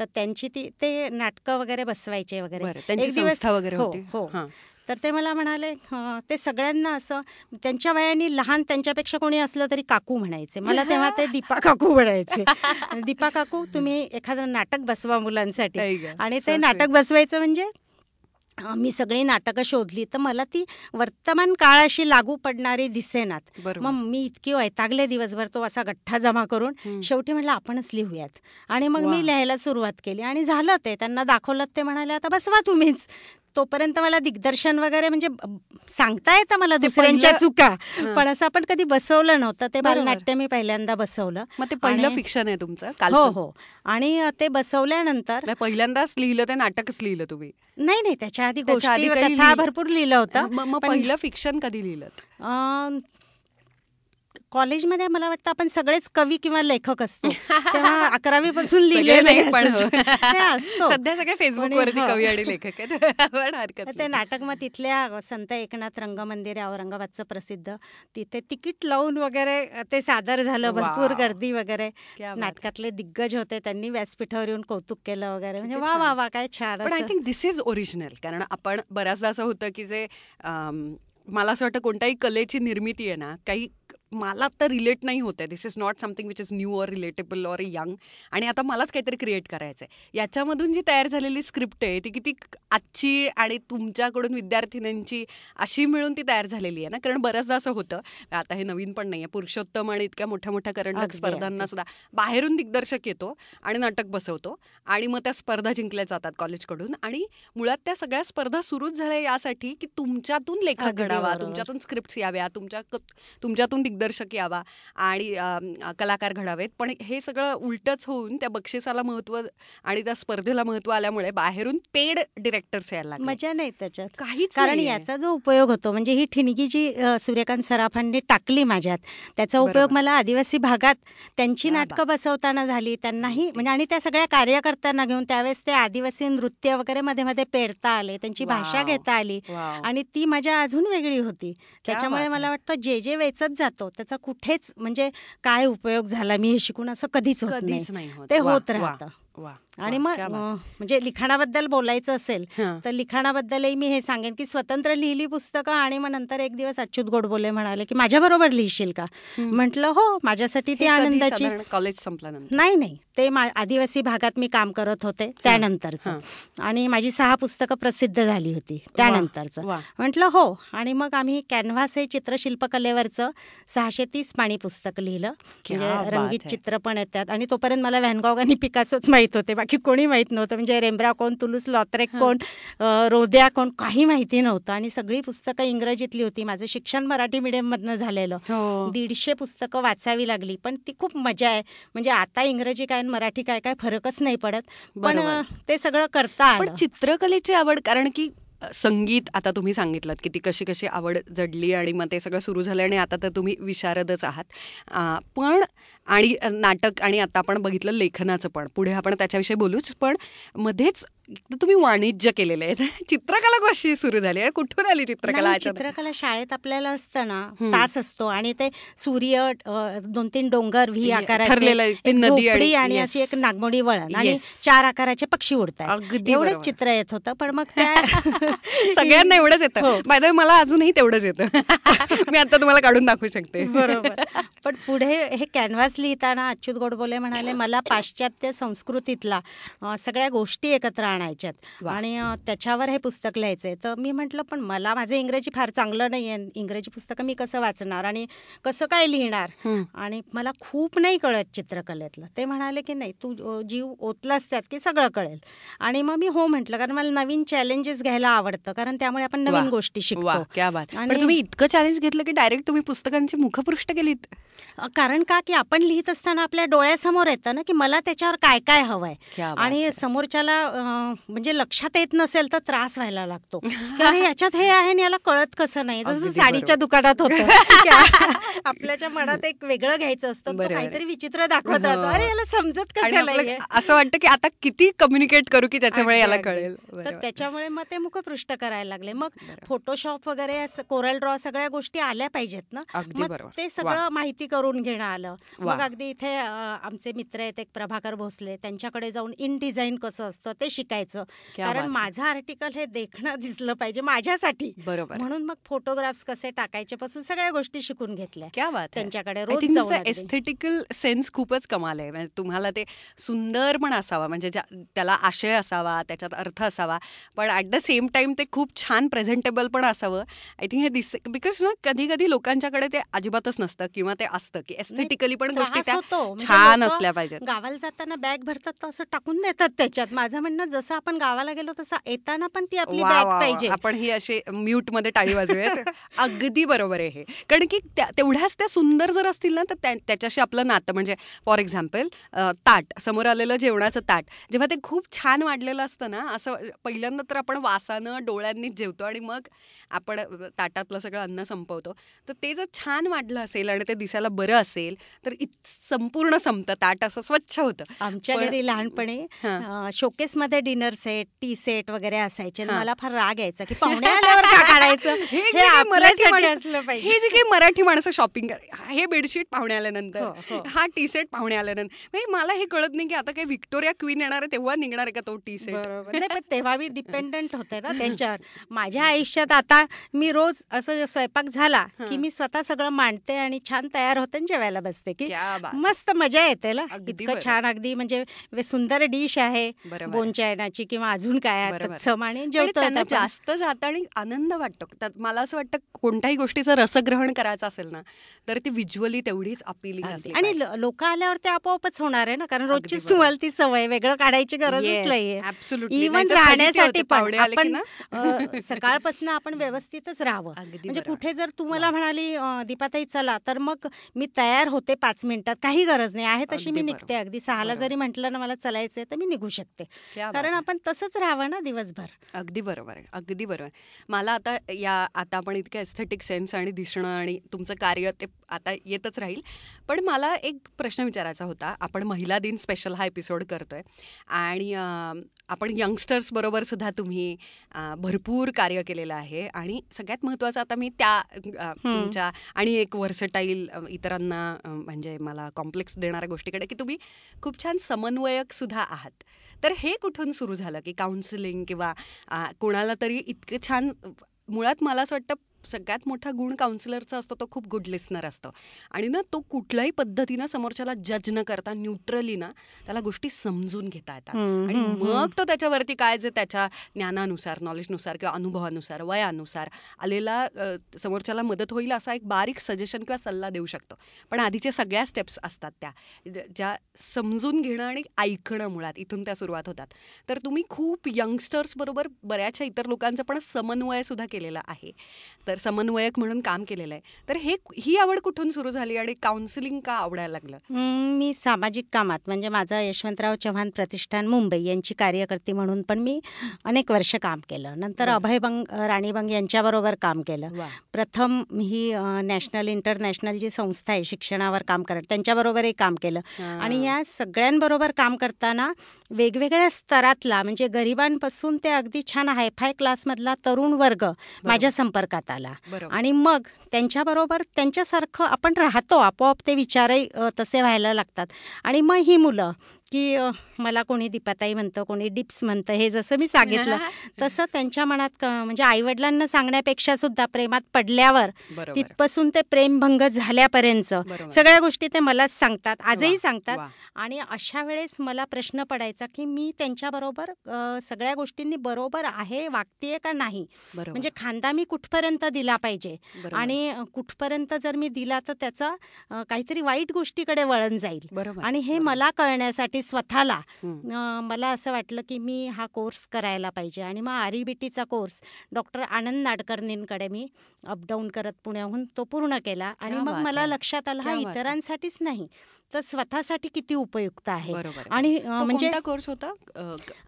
S2: तर त्यांची ती ते नाटकं वगैरे बसवायचे वगैरे.
S1: एक दिवस वगैरे हो.
S2: तर ते मला म्हणाले ते सगळ्यांना असं त्यांच्या वयाने लहान त्यांच्यापेक्षा कोणी असलं तरी काकू म्हणायचे. मला तेव्हा ते दीपा काकू म्हणायचे. दीपा काकू तुम्ही एखादं नाटक बसवा मुलांसाठी. आणि ते नाटक बसवायचं म्हणजे मी सगळी नाटकं शोधली तर मला ती वर्तमान काळाशी लागू पडणारी दिसेनात. मग मी इतकी वैतागले दिवसभर तो असा गठ्ठा जमा करून शेवटी म्हटलं आपणच लिहूयात. आणि मग मी लिहायला सुरुवात केली. आणि झालं ते. त्यांना दाखवलं ते म्हणाले आता बसवा तुम्हीच. तोपर्यंत मला दिग्दर्शन वगैरे म्हणजे सांगता येतं मला दुसऱ्यांच्या चुका. पण असं आपण कधी बसवलं नव्हतं. ते बालनाट्य मी पहिल्यांदा बसवलं.
S1: मग ते पहिलं फिक्शन आहे तुमचं
S2: हो हो. आणि ते बसवल्यानंतर
S1: पहिल्यांदाच लिहिलं ते नाटकच लिहिलं तुम्ही?
S2: नाही नाही. त्याच्या आधी गोष्टी भरपूर लिहिलं होतं.
S1: मग पहिलं फिक्शन कधी लिहिलं
S2: कॉलेजमध्ये मला वाटतं आपण सगळेच कवी किंवा लेखक असतो. तेव्हा अकरावी पासून लिहिले पण
S1: असतो. सध्या सगळे फेसबुकवरती हो. कवी आणि लेखक आहेत.
S2: ते नाटक मग तिथल्या संत एकनाथ रंगमंदिर औरंगाबादचं प्रसिद्ध. तिथे तिकीट लावून वगैरे ते सादर झालं. भरपूर गर्दी वगैरे. नाटकातले दिग्गज होते. त्यांनी व्यासपीठावर येऊन कौतुक केलं वगैरे. म्हणजे वा वा वा काय छान
S1: पण I think this is original कारण आपण बऱ्याचदा असं होतं की जे मला असं वाटतं कोणत्याही कलेची निर्मिती आहे ना काही मला तर रिलेट नाही होत आहे. This is not something which is new or relatable or young आणि आता मलाच काहीतरी क्रिएट करायचं आहे. याच्यामधून जी तयार झालेली स्क्रिप्ट आहे ती किती आजची आणि तुमच्याकडून विद्यार्थिनींची अशी मिळून ती तयार झालेली आहे ना? कारण बऱ्याचदा असं होतं. आता हे नवीन पण नाही आहे पुरुषोत्तम आणि इतक्या मोठ्या मोठ्या करंडक स्पर्धांना सुद्धा बाहेरून दिग्दर्शक येतो आणि नाटक बसवतो आणि मग त्या स्पर्धा जिंकल्या जातात कॉलेजकडून. आणि मुळात त्या सगळ्या स्पर्धा सुरूच झाल्या यासाठी की तुमच्यातून लेखक घडावा तुमच्यातून स्क्रिप्ट याव्या तुमच्या तुमच्यातून दिग्दर्शक यावा आणि कलाकार घडावेत. पण हे सगळं उलटच होऊन त्या बक्षिसाला महत्त्व आणि त्या स्पर्धेला महत्त्व आल्यामुळे बाहेरून पेड डिरेक्टर्स यायला
S2: मजा नाही त्याच्यात. काहीच कारण याचा जो उपयोग होतो म्हणजे ही ठिणगी जी सूर्यकांत सराफांनी टाकली माझ्यात त्याचा उपयोग मला आदिवासी भागात त्यांची नाटकं बसवताना झाली त्यांनाही म्हणजे आणि त्या सगळ्या कार्यकर्त्यांना घेऊन त्यावेळेस ते आदिवासी नृत्य वगैरे मध्ये मध्ये पेरता आले त्यांची भाषा घेता आली आणि ती मजा अजून वेगळी होती. त्याच्यामुळे मला वाटतं जे जे वेचत जातो त्याचा कुठेच म्हणजे काय उपयोग झाला मी हे शिकून असं कधीच कधीच नाही. ते होत राहतं. आणि मग म्हणजे लिखाणाबद्दल बोलायचं असेल तर लिखाणाबद्दलही मी हे सांगेन की स्वतंत्र लिहिली पुस्तकं आणि मग नंतर एक दिवस अच्युत गोडबोले म्हणाले की माझ्याबरोबर लिहिशील का? म्हटलं हो माझ्यासाठी ती आनंदाची
S1: कॉलेज संपल्यानंतर?
S2: नाही नाही. ते आदिवासी भागात मी काम करत होते त्यानंतरचं. आणि माझी सहा पुस्तकं प्रसिद्ध झाली होती त्यानंतरचं. म्हटलं हो. आणि मग आम्ही कॅनव्हास हे चित्रशिल्पकलेवरचं सहाशे तीस पाणी पुस्तक लिहिलं. म्हणजे रंगीत चित्र पण येतात. आणि तोपर्यंत मला व्हॅनगॉग आणि पिकासोच माहीत होते. बाकी कोणी माहीत नव्हतं. म्हणजे रेम्ब्रा कोण तुलूस लॉत्रेक कोण रोद्या कोण काही माहिती नव्हतं. आणि सगळी पुस्तकं इंग्रजीतली होती. माझं शिक्षण मराठी मीडियममधनं झालेलं. हो. दीडशे पुस्तकं वाचावी लागली. पण ती खूप मजा आहे. म्हणजे आता इंग्रजी काय मराठी काय काय फरकच नाही पडत. पण ते सगळं करता आलं.
S1: चित्रकलेची आवड कारण की संगीत आता तुम्ही सांगितलं की ती कशी कशी आवड जडली आणि मग ते सगळं सुरू झालं आणि आता तर तुम्ही विशारदच आहात. पण आणि नाटक आणि आता आपण बघितलं लेखनाचं पण. पुढे आपण त्याच्याविषयी बोलूच पण मध्येच तुम्ही वाणिज्य केलेलं आहे. चित्रकला कशी सुरू झाली? आहे कुठून आली चित्रकला
S2: चित्रकला शाळेत आपल्याला असतं ना तास असतो आणि ते सूर्य दोन तीन डोंगर व्ही आकाराचे नदी आणि अशी एक नागमोडी वळण आणि चार आकाराचे पक्षी उडतात एवढंच चित्र येत होतं पण मग
S1: सगळ्यांना एवढंच येतं. बाय मला अजूनही तेवढंच येतं. मी आता तुम्हाला काढून दाखवू शकते.
S2: बरोबर. पण पुढे हे कॅनव्हास लिहिताना अच्युत गोडबोले म्हणाले मला पाश्चात्य संस्कृतीतला सगळ्या गोष्टी एकत्र आणायच्यात. आणि त्याच्यावर हे पुस्तक लिहायचंय. तर मी म्हटलं पण मला माझं इंग्रजी फार चांगलं नाही आहे इंग्रजी पुस्तकं मी कसं वाचणार आणि कसं काय लिहिणार? आणि मला खूप नाही कळत चित्रकलेतलं. ते म्हणाले की नाही तू जीव ओतलास त्यात की सगळं कळेल. आणि मग मी हो म्हटलं कारण मला नवीन चॅलेंजेस घ्यायला आवडतं. कारण त्यामुळे आपण नवीन गोष्टी शिकतो.
S1: आणि तुम्ही इतकं चॅलेंज घेतलं की डायरेक्ट तुम्ही पुस्तकांची मुखपृष्ठ केलीत?
S2: कारण का की आपण लिहित असताना आपल्या डोळ्यासमोर येतं ना की मला त्याच्यावर काय काय हवंय? आणि समोरच्याला म्हणजे लक्षात येत नसेल तर त्रास व्हायला लागतो. याच्यात हे आहे आणि याला कळत कसं नाही. जसं साडीच्या दुकानात होतं. आपल्याच्या मनात एक वेगळं घ्यायचं असतं काहीतरी विचित्र दाखवत राहतो. अरे याला समजत कसं
S1: असं वाटतं की आता किती कम्युनिकेट करू की त्याच्यामुळे याला कळेल.
S2: तर त्याच्यामुळे मग ते मुखपृष्ठ करायला लागले. मग फोटोशॉप वगैरे कोरल ड्रॉ सगळ्या गोष्टी आल्या पाहिजेत ना. ते सगळं माहिती करून घेणं आलं. मग अगदी इथे आमचे मित्र आहेत एक प्रभाकर भोसले. त्यांच्याकडे जाऊन इन डिझाईन कसं असतं ते शिकायचं. कारण माझं आर्टिकल हे देखणं दिसलं पाहिजे माझ्यासाठी. बरोबर. म्हणून मग फोटोग्राफ्स कसे टाकायचे पासून सगळ्या गोष्टी शिकून घेतल्या.
S1: त्यांच्याकडे रोज एस्थेटिकल सेन्स खूपच कमाल आहे. म्हणजे तुम्हाला ते सुंदर पण असावा. म्हणजे त्याला आशय असावा त्याच्यात अर्थ असावा. पण ऍट द सेम टाइम ते खूप छान प्रेझेंटेबल पण असावं. आय थिंक हे दिस बिकॉज ना कधी कधी लोकांच्याकडे ते अजिबातच नसतं किंवा ते असतं की एस्थेटिकली पण गोष्टी त्या म्हणजे छान असल्या पाहिजेत.
S2: गावाला जाताना बॅग भरतात तर असं टाकून देतात त्याच्यात. माझं म्हणणं जसं आपण गावाला गेलो तसं येताना पण ती आपली बॅग पाहिजे.
S1: आपण ही अशी म्यूटमध्ये टाळी वाजूयात अगदी बरोबर आहे हे. कारण की तेवढ्याच त्या सुंदर जर असतील ना तर त्याच्याशी आपलं नातं म्हणजे फॉर एक्झाम्पल ताट समोर आलेलं जेवणाचं ताट जेव्हा ते खूप छान वाढलेलं असतं ना असं पहिल्यांदा तर आपण वासानं डोळ्यांनीच जेवतो आणि मग आपण ताटातलं सगळं अन्न संपवतो. तर ते जर छान वाढलं असेल आणि ते दिसायला बरं असेल तर संपूर्ण संपतं ताट असं स्वच्छ होतं.
S2: आमच्या घरी लहानपणी शोकेस मध्ये डिनर सेट टी सेट वगैरे असायचे मला फार राग यायचा की पाहुणे आल्यावर का काढायचं? हे मराठी असलं पाहिजे.
S1: हे जे काही मराठी माणसं शॉपिंग हे बेडशीट पाहुणे आल्यानंतर हो, हो. हा टी सेट पाहुणे आल्यानंतर म्हणजे मला हे कळत नाही की आता काही व्हिक्टोरिया क्वीन येणार आहे तेव्हा निघणार आहे का तो टी सेट
S2: बरोबर. तेव्हा मी डिपेंडंट होते ना त्यांच्यावर. माझ्या आयुष्यात आता मी रोज असं स्वयंपाक झाला की मी स्वतः सगळं मांडते आणि छान तयार होते जेवायला बसते की मस्त मजा येते ना. इतकं छान अगदी म्हणजे सुंदर डिश आहे बोनचायनाची किंवा अजून काय आणि
S1: जास्त जात आणि आनंद वाटतो. मला असं वाटतं कोणत्याही गोष्टीचं रसग्रहण करायचं असेल ना तर ती व्हिज्युअली तेवढीच अपिलिंग
S2: आणि लोक आल्यावर ते आपोआपच होणार आहे ना कारण रोजचीच तुम्हाला ती सवय वेगळं काढायची गरजच नाहीये. इव्हन राहण्यासाठी पण. सकाळपासून आपण व्यवस्थितच राहावं. म्हणजे कुठे जर तुम्हाला म्हणाली दीपाताई चला तर मग मी तयार होते पाच मिनिटात काही गरज नाही. आहे तशी मी निघते अगदी सहाला जरी म्हटलं ना मला चलायचंय तर मी निघू शकते. कारण आपण तसंच राहावं ना दिवसभर.
S1: अगदी बरोबर आहे. अगदी बरोबर मला आता या आता आपण इतकं एस्थेटिक सेन्स आणि दिसणं आणि तुमचं कार्य ते आता येतच राहील. पण मला एक प्रश्न विचारायचा होता. आपण महिला दिन स्पेशल हा एपिसोड करतोय. आणि आपण यंगस्टर्स बरोबर सुद्धा तुम्ही भरपूर कार्य केलेलं आहे. आणि सगळ्यात महत्त्वाचं आता मी त्या तुमच्या आणि एक वर्सटाईल इतरांना म्हणजे मला कॉम्प्लेक्स देणाऱ्या गोष्टीकडे की तुम्ही खूप छान समन्वयक सुद्धा आहात. तर हे कुठून सुरू झालं की काउन्सिलिंग किंवा कोणाला तरी इतकं छान मुळात मला असं वाटतं सगळ्यात मोठा गुण काउन्सिलरचा असतो तो खूप गुड लिस्नर असतो. आणि ना तो कुठल्याही पद्धतीनं समोरच्याला जज न करता न्यूट्रली ना त्याला गोष्टी समजून घेता येतात. आणि मग तो त्याच्यावरती काय जे त्याच्या ज्ञानानुसार नॉलेजनुसार किंवा अनुभवानुसार वयानुसार आलेला समोरच्याला मदत होईल असा एक बारीक सजेशन किंवा सल्ला देऊ शकतो. पण आधीच्या सगळ्या स्टेप्स असतात त्या ज्या समजून घेणं आणि ऐकणं मुळात इथून त्या सुरुवात होतात. तर तुम्ही खूप यंगस्टर्स बरोबर बऱ्याचशा इतर लोकांचं पण समन्वय सुद्धा केलेला आहे. तर समन्वयक म्हणून काम केलेलं आहे. तर हे ही आवड कुठून सुरू झाली आणि काउन्सिलिंग का आवडायला लागलं?
S2: मी सामाजिक कामात म्हणजे माझं यशवंतराव चव्हाण प्रतिष्ठान मुंबई यांची कार्यकर्ती म्हणून पण मी अनेक वर्ष काम केलं. नंतर अभयबंग राणीबंग यांच्याबरोबर काम केलं. प्रथम ही नॅशनल इंटरनॅशनल जी संस्था आहे शिक्षणावर काम करत त्यांच्याबरोबरही काम केलं. आणि या सगळ्यांबरोबर काम करताना वेगवेगळ्या स्तरातला म्हणजे गरिबांपासून ते अगदी छान हायफाय क्लासमधला तरुण वर्ग माझ्या संपर्कात आला आणि मग त्यांच्याबरोबर त्यांच्यासारखं आपण राहतो आपोआप ते विचारही तसे व्हायला लागतात. आणि मग ही मुलं की मला कोणी दीपाताई म्हणतं कोणी डिप्स म्हणतं हे जसं मी सांगितलं तसं त्यांच्या मनात म्हणजे आईवडिलांना सांगण्यापेक्षा सुद्धा प्रेमात पडल्यावर तिथपासून ते प्रेमभंग झाल्यापर्यंत सगळ्या गोष्टी ते मलाच सांगतात आजही सांगतात. आणि अशा वेळेस मला प्रश्न पडायचा की मी त्यांच्याबरोबर सगळ्या गोष्टींनी बरोबर आहे वागतेय का नाही? म्हणजे खांदा मी कुठपर्यंत दिला पाहिजे? आणि कुठपर्यंत जर मी दिला तर त्याचा काहीतरी वाईट गोष्टीकडे वळण जाईल. आणि हे मला कळण्यासाठी स्वतःला. मला असं वाटलं की मी हा कोर्स करायला पाहिजे. आणि मग आरीबीटीचा कोर्स डॉक्टर आनंद नाडकर्णींकडे मी अपडाऊन करत पुण्याहून तो पूर्ण केला. आणि मग मला लक्षात आलं हा इतरांसाठीच नाही तर स्वतःसाठी किती उपयुक्त आहे?
S1: आणि म्हणजे कोर्स होता?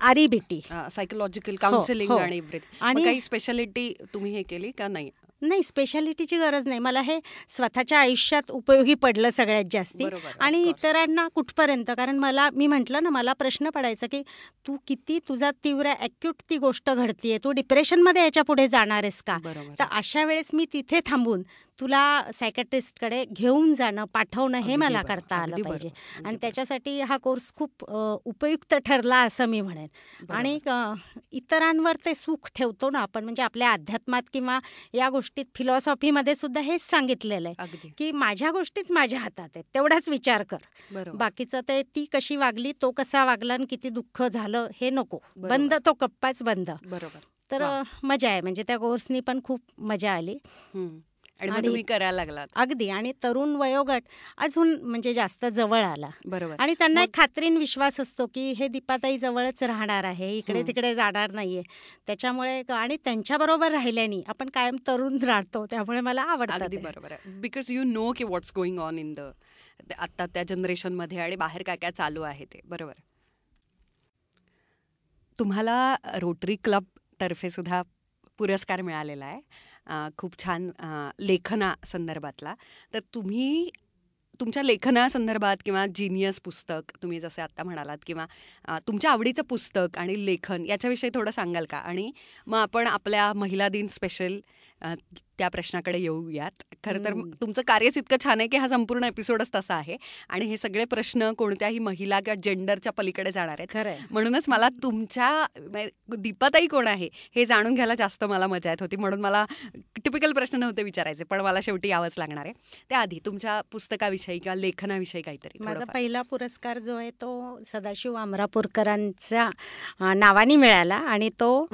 S2: आरीबीटी
S1: सायकोलॉजिकल काउन्सिलिंग आणि काही स्पेशालिटी तुम्ही हे केली का नाही?
S2: नाही स्पेशालिटीची गरज नाही. मला हे स्वतःच्या आयुष्यात उपयोगी पडलं सगळ्यात जास्ती. आणि इतरांना कुठपर्यंत? कारण मला मी म्हटलं ना मला प्रश्न पडायचा की तू किती तुझा तीव्र ॲक्यूट ती गोष्ट घडतीये? तू डिप्रेशनमध्ये याच्यापुढे जाणार आहेस का? तर अशा वेळेस मी तिथे थांबून तुला सायकॅट्रिस्टकडे घेऊन जाणं पाठवणं हे मला करता आलं पाहिजे. आणि त्याच्यासाठी हा कोर्स खूप उपयुक्त ठरला असं मी म्हणेन. आणि इतरांवर ते सुख ठेवतो ना आपण म्हणजे आपल्या अध्यात्मात किंवा या गोष्टीत फिलॉसॉफीमध्ये सुद्धा हेच सांगितलेलं आहे की माझ्या गोष्टीच माझ्या हातात आहेत तेवढाच विचार कर. बाकीचं ते ती कशी वागली तो कसा वागला आणि किती दुःख झालं हे नको. बंद तो कप्पाच बंद. बरोबर. तर मजा आहे म्हणजे त्या कोर्सनी पण खूप मजा आली.
S1: आणि करायला लागलात.
S2: अगदी. आणि तरुण वयोगट अजून म्हणजे जास्त जवळ आला. बरोबर. आणि त्यांना एक खात्रीन विश्वास असतो की हे दीपाताई जवळच राहणार आहे इकडे तिकडे जाणार नाहीये. त्याच्यामुळे आणि त्यांच्याबरोबर राहिल्याने आपण कायम तरुण राहतो त्यामुळे मला आवडतं
S1: बरोबर बिकॉज यू नो की what's going on in the आता त्या जनरेशनमध्ये आणि बाहेर काय काय चालू आहे ते. बरोबर. तुम्हाला रोटरी क्लब तर्फे सुद्धा पुरस्कार मिळालेला आहे. खूप छान लेखना संदर्भातला तर तुम्ही तुमच्या लेखनासंदर्भात किंवा जिनियस पुस्तक तुम्ही जसे आत्ता म्हणालात किंवा तुमच्या आवडीचं पुस्तक आणि लेखन याच्याविषयी थोडं सांगाल का? आणि मग आपण आपल्या महिला दिन स्पेशल त्या प्रश्नाकडे येऊयात. खरं तर तुमचं कार्यच इतकं छान आहे की हा संपूर्ण एपिसोडच तसा आहे आणि हे सगळे प्रश्न कोणत्याही महिला किंवा जेंडरच्या पलीकडे जाणार आहेत. खरं म्हणूनच मला तुमच्या दीपाताई कोण आहे हे जाणून घ्यायला जास्त मला मजा येत होती. म्हणून मला टिपिकल प्रश्न नव्हते विचारायचे पण मला शेवटी यावंच लागणार आहे. त्याआधी तुमच्या पुस्तकाविषयी किंवा लेखनाविषयी काहीतरी
S2: माझा पहिला पुरस्कार जो आहे तो सदाशिव अमरापूरकरांच्या नावाने मिळाला आणि तो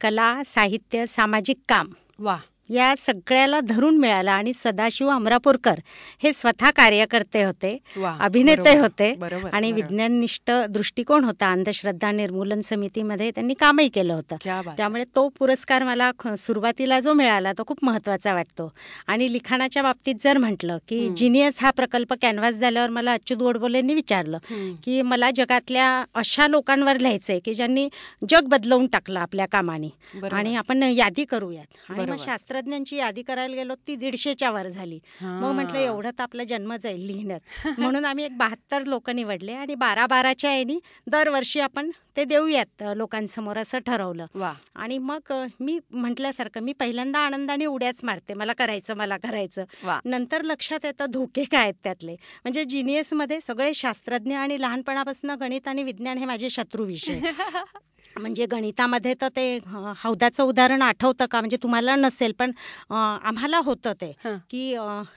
S2: कला साहित्य सामाजिक काम.
S1: वा
S2: या सगळ्याला धरून मिळाला आणि सदाशिव अमरापूरकर हे स्वतः कार्यकर्ते होते अभिनेते होते आणि विज्ञाननिष्ठ दृष्टिकोन होता. अंधश्रद्धा निर्मूलन समितीमध्ये त्यांनी कामही केलं होतं. त्यामुळे तो पुरस्कार मला सुरुवातीला जो मिळाला तो खूप महत्त्वाचा वाटतो. आणि लिखाणाच्या बाबतीत जर म्हटलं की जिनियस हा प्रकल्प कॅनव्हास झाल्यावर मला अच्युत गोडबोलेंनी विचारलं की मला जगातल्या अशा लोकांवर लिहायचंय की ज्यांनी जग बदलवून टाकलं आपल्या कामाने. आणि आपण यादी करूयात. आणि मग शास्त्र शास्त्रज्ञांची यादी करायला गेलो ती दीडशेच्या वर झाली. मग म्हटलं एवढं तर आपला जन्म जाईल लिहिण्यात म्हणून आम्ही एक बहात्तर लोक निवडले आणि बारा बाराच्या यानी दरवर्षी आपण ते देऊयात लोकांसमोर असं ठरवलं. आणि मग मी म्हटल्यासारखं मी पहिल्यांदा आनंदाने उड्याच मारते मला करायचं मला करायचं. नंतर लक्षात येतं धोके काय आहेत त्यातले. म्हणजे जिनियसमध्ये सगळे शास्त्रज्ञ आणि लहानपणापासून गणित आणि विज्ञान हे माझे शत्रू विषय. म्हणजे गणितामध्ये तर ते हौदाचं उदाहरण आठवतं का? म्हणजे तुम्हाला नसेल पण आम्हाला होतं ते की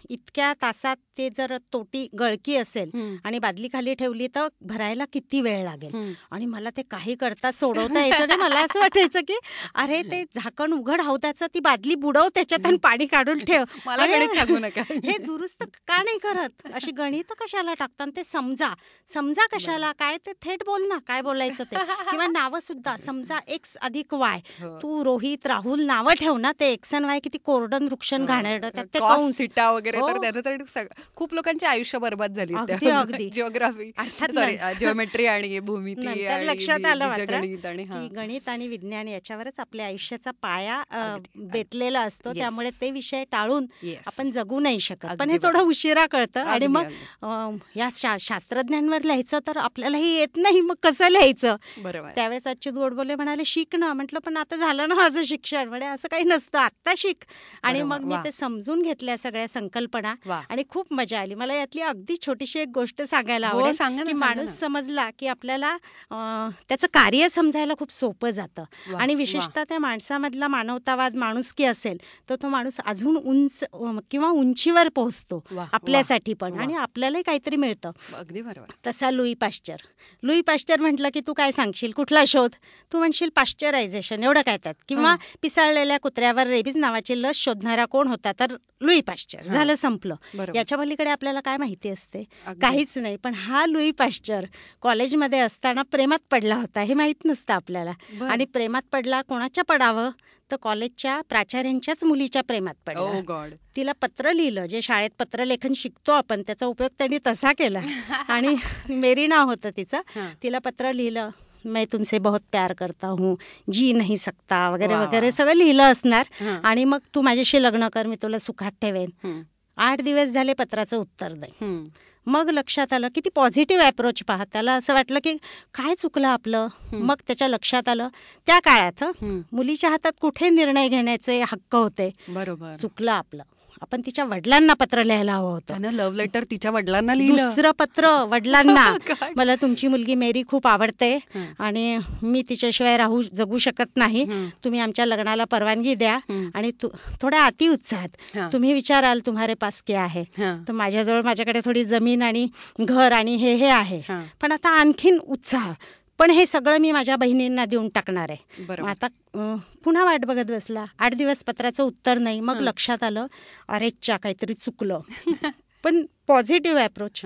S2: इतक्या तासात ते जर तोटी गळकी असेल आणि बादली खाली ठेवली तर भरायला किती वेळ लागेल? आणि मला ते काही करता सोडवता यायचं नाही. मला असं वाटायचं की अरे ते झाकण उघड हौदाचं ती बादली बुडव त्याच्यात पाणी काढून ठेव.
S1: मला गणित सांगू नका.
S2: हे दुरुस्त का नाही करत? अशी गणित कशाला टाकतात? ते समजा. समजा कशाला? काय ते थेट बोल ना. काय बोलायचं ते? किंवा नावं सुद्धा समजा एक्स अधिक वाय हो. तू रोहित राहुल नावं ठेव ना ते एक्स अन वाय किती कोरडन वृक्षण घाणेरड
S1: ते वगैरे तर हो. खूप लोकांचे आयुष्य बर्बाद झाली अगदी जिओग्राफी जिओमेट्री आणि भूमिती
S2: लक्षात आलं गणित आणि विज्ञान याच्यावरच आपल्या आयुष्याचा पाया बेतलेला असतो. त्यामुळे ते विषय टाळून आपण जगू नाही शकत. पण हे थोडं उशिरा कळतं आणि मग या शास्त्रज्ञांवर लिहायचं तर आपल्यालाही येत नाही. मग कसं लिहायचं? बरोबर. त्यावेळेस अच्युत गोडबोले म्हणाले शिक ना. म्हटलं पण आता झालं ना माझं शिक्षण. म्हणजे असं काही नसतं आत्ता शिक. आणि मग मी ते समजून घेतल्या सगळ्या संकल्पना आणि खूप मजा आली. मला यातली अगदी छोटीशी एक गोष्ट सांगायला हो, आवडेल की माणूस समजला की आपल्याला त्याचं कार्य समजायला खूप सोपं जातं. आणि विशेषतः त्या माणसामधला मानवतावाद माणुसकी असेल तर तो माणूस अजून उंच किंवा उंचीवर पोहोचतो आपल्यासाठी पण आणि आपल्यालाही काहीतरी मिळतं.
S1: अगदी बरोबर.
S2: तसा लुई पाश्चर. लुई पाश्चर म्हटलं की तू काय सांगशील? कुठला शोध? तू म्हणशील पाश्चरायझेशन एवढं काय त्यात? किंवा पिसाळलेल्या कुत्र्यावर रेबीज नावाची लस शोधणारा कोण होता तर लुई पाश्चर. झालं संपलं. याच्या पलीकडे आपल्याला काय माहिती असते? काहीच नाही. पण हा लुई पाश्चर कॉलेजमध्ये असताना प्रेमात पडला होता हे माहीत नसतं आपल्याला. आणि प्रेमात पडला कोणाच्या पडावं? तर कॉलेजच्या प्राचार्यांच्याच मुलीच्या प्रेमात पडला. Oh तिला पत्र लिहिलं जे शाळेत पत्रलेखन शिकतो आपण त्याचा उपयोग त्यांनी तसा केला. आणि मेरी नाव होतं तिचं. तिला पत्र लिहिलं मैं तुमसे बहुत प्यार करता हूँ जी नाही सकता वगैरे वगैरे सगळं लिहिलं असणार. आणि मग तू माझ्याशी लग्न कर मी तुला सुखात ठेवेन. आठ दिवस झाले पत्राचं उत्तर नाही मग लक्षात आलं की ती पॉझिटिव्ह अप्रोच पहा. त्याला असं वाटलं की काय चुकलं आपलं? मग त्याच्या लक्षात आलं. त्या काळात मुलीच्या हातात कुठे निर्णय घेण्याचे हक्क होते? बरोबर. चुकलं आपलं. आपण तिच्या वडिलांना पत्र लिहायला हवं होतं.
S1: लव्ह लेटर तिच्या वडिलांना लिहिलं.
S2: दुसरं पत्र वडिलांना. मला तुमची मुलगी मेरी खूप आवडते. आणि मी तिच्याशिवाय राहू जगू शकत नाही. तुम्ही आमच्या लग्नाला परवानगी द्या. आणि थोड्या अति उत्साहात तुम्ही विचाराल तुम्हारे पास क्या आहे. तर माझ्याजवळ माझ्याकडे थोडी जमीन आणि घर आणि हे हे आहे. पण आता आणखीन उत्साह. पण हे सगळं मी माझ्या बहिणींना देऊन टाकणार आहे. आता पुन्हा वाट बघत बसला. आठ दिवस पत्राचं उत्तर नाही. मग लक्षात आलं अरेच्या काहीतरी चुकलं. पण पॉझिटिव्ह अप्रोच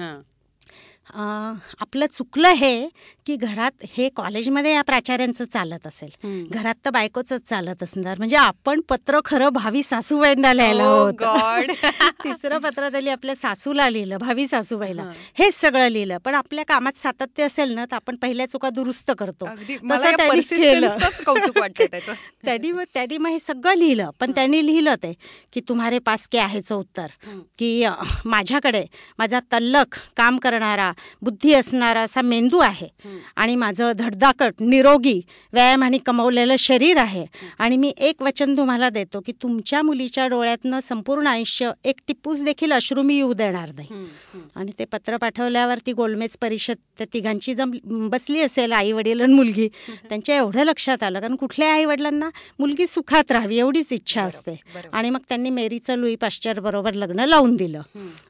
S2: आपलं चुकलं हे की घरात हे कॉलेजमध्ये या प्राचार्यांचं चालत असेल. घरात तर बायकोच चालत असणार. म्हणजे आपण पत्र खरं भावी सासूबाईंना लिहायला oh तिसरं पत्र तरी आपल्या सासूला लिहिलं भावी सासूबाईला. हेच सगळं लिहिलं. पण आपल्या कामात सातत्य असेल ना तर आपण पहिल्या चुका दुरुस्त करतो. त्यांनी मग त्यांनी मग हे सगळं लिहिलं. पण त्यांनी लिहिलं ते की तुम्हारे पास के आहेचं उत्तर. की माझ्याकडे माझा तल्लक काम करणारा बुद्धी असणारा असा मेंदू आहे. आणि माझं धडधाकट निरोगी व्यायाम आणि कमवलेलं शरीर आहे. आणि मी एक वचन तुम्हाला देतो की तुमच्या मुलीच्या डोळ्यातनं संपूर्ण आयुष्य एक टिप्पूस देखील अश्रू मी येऊ देणार नाही. आणि ते पत्र पाठवल्यावर ती गोलमेज परिषद त्या तिघांची जम बसली असेल आई वडील आणि मुलगी. त्यांच्या एवढं लक्षात आलं कारण कुठल्या आई वडिलांना मुलगी सुखात राहावी एवढीच इच्छा असते. आणि मग त्यांनी मेरीचं लुई पाश्चर बरोबर लग्न लावून दिलं.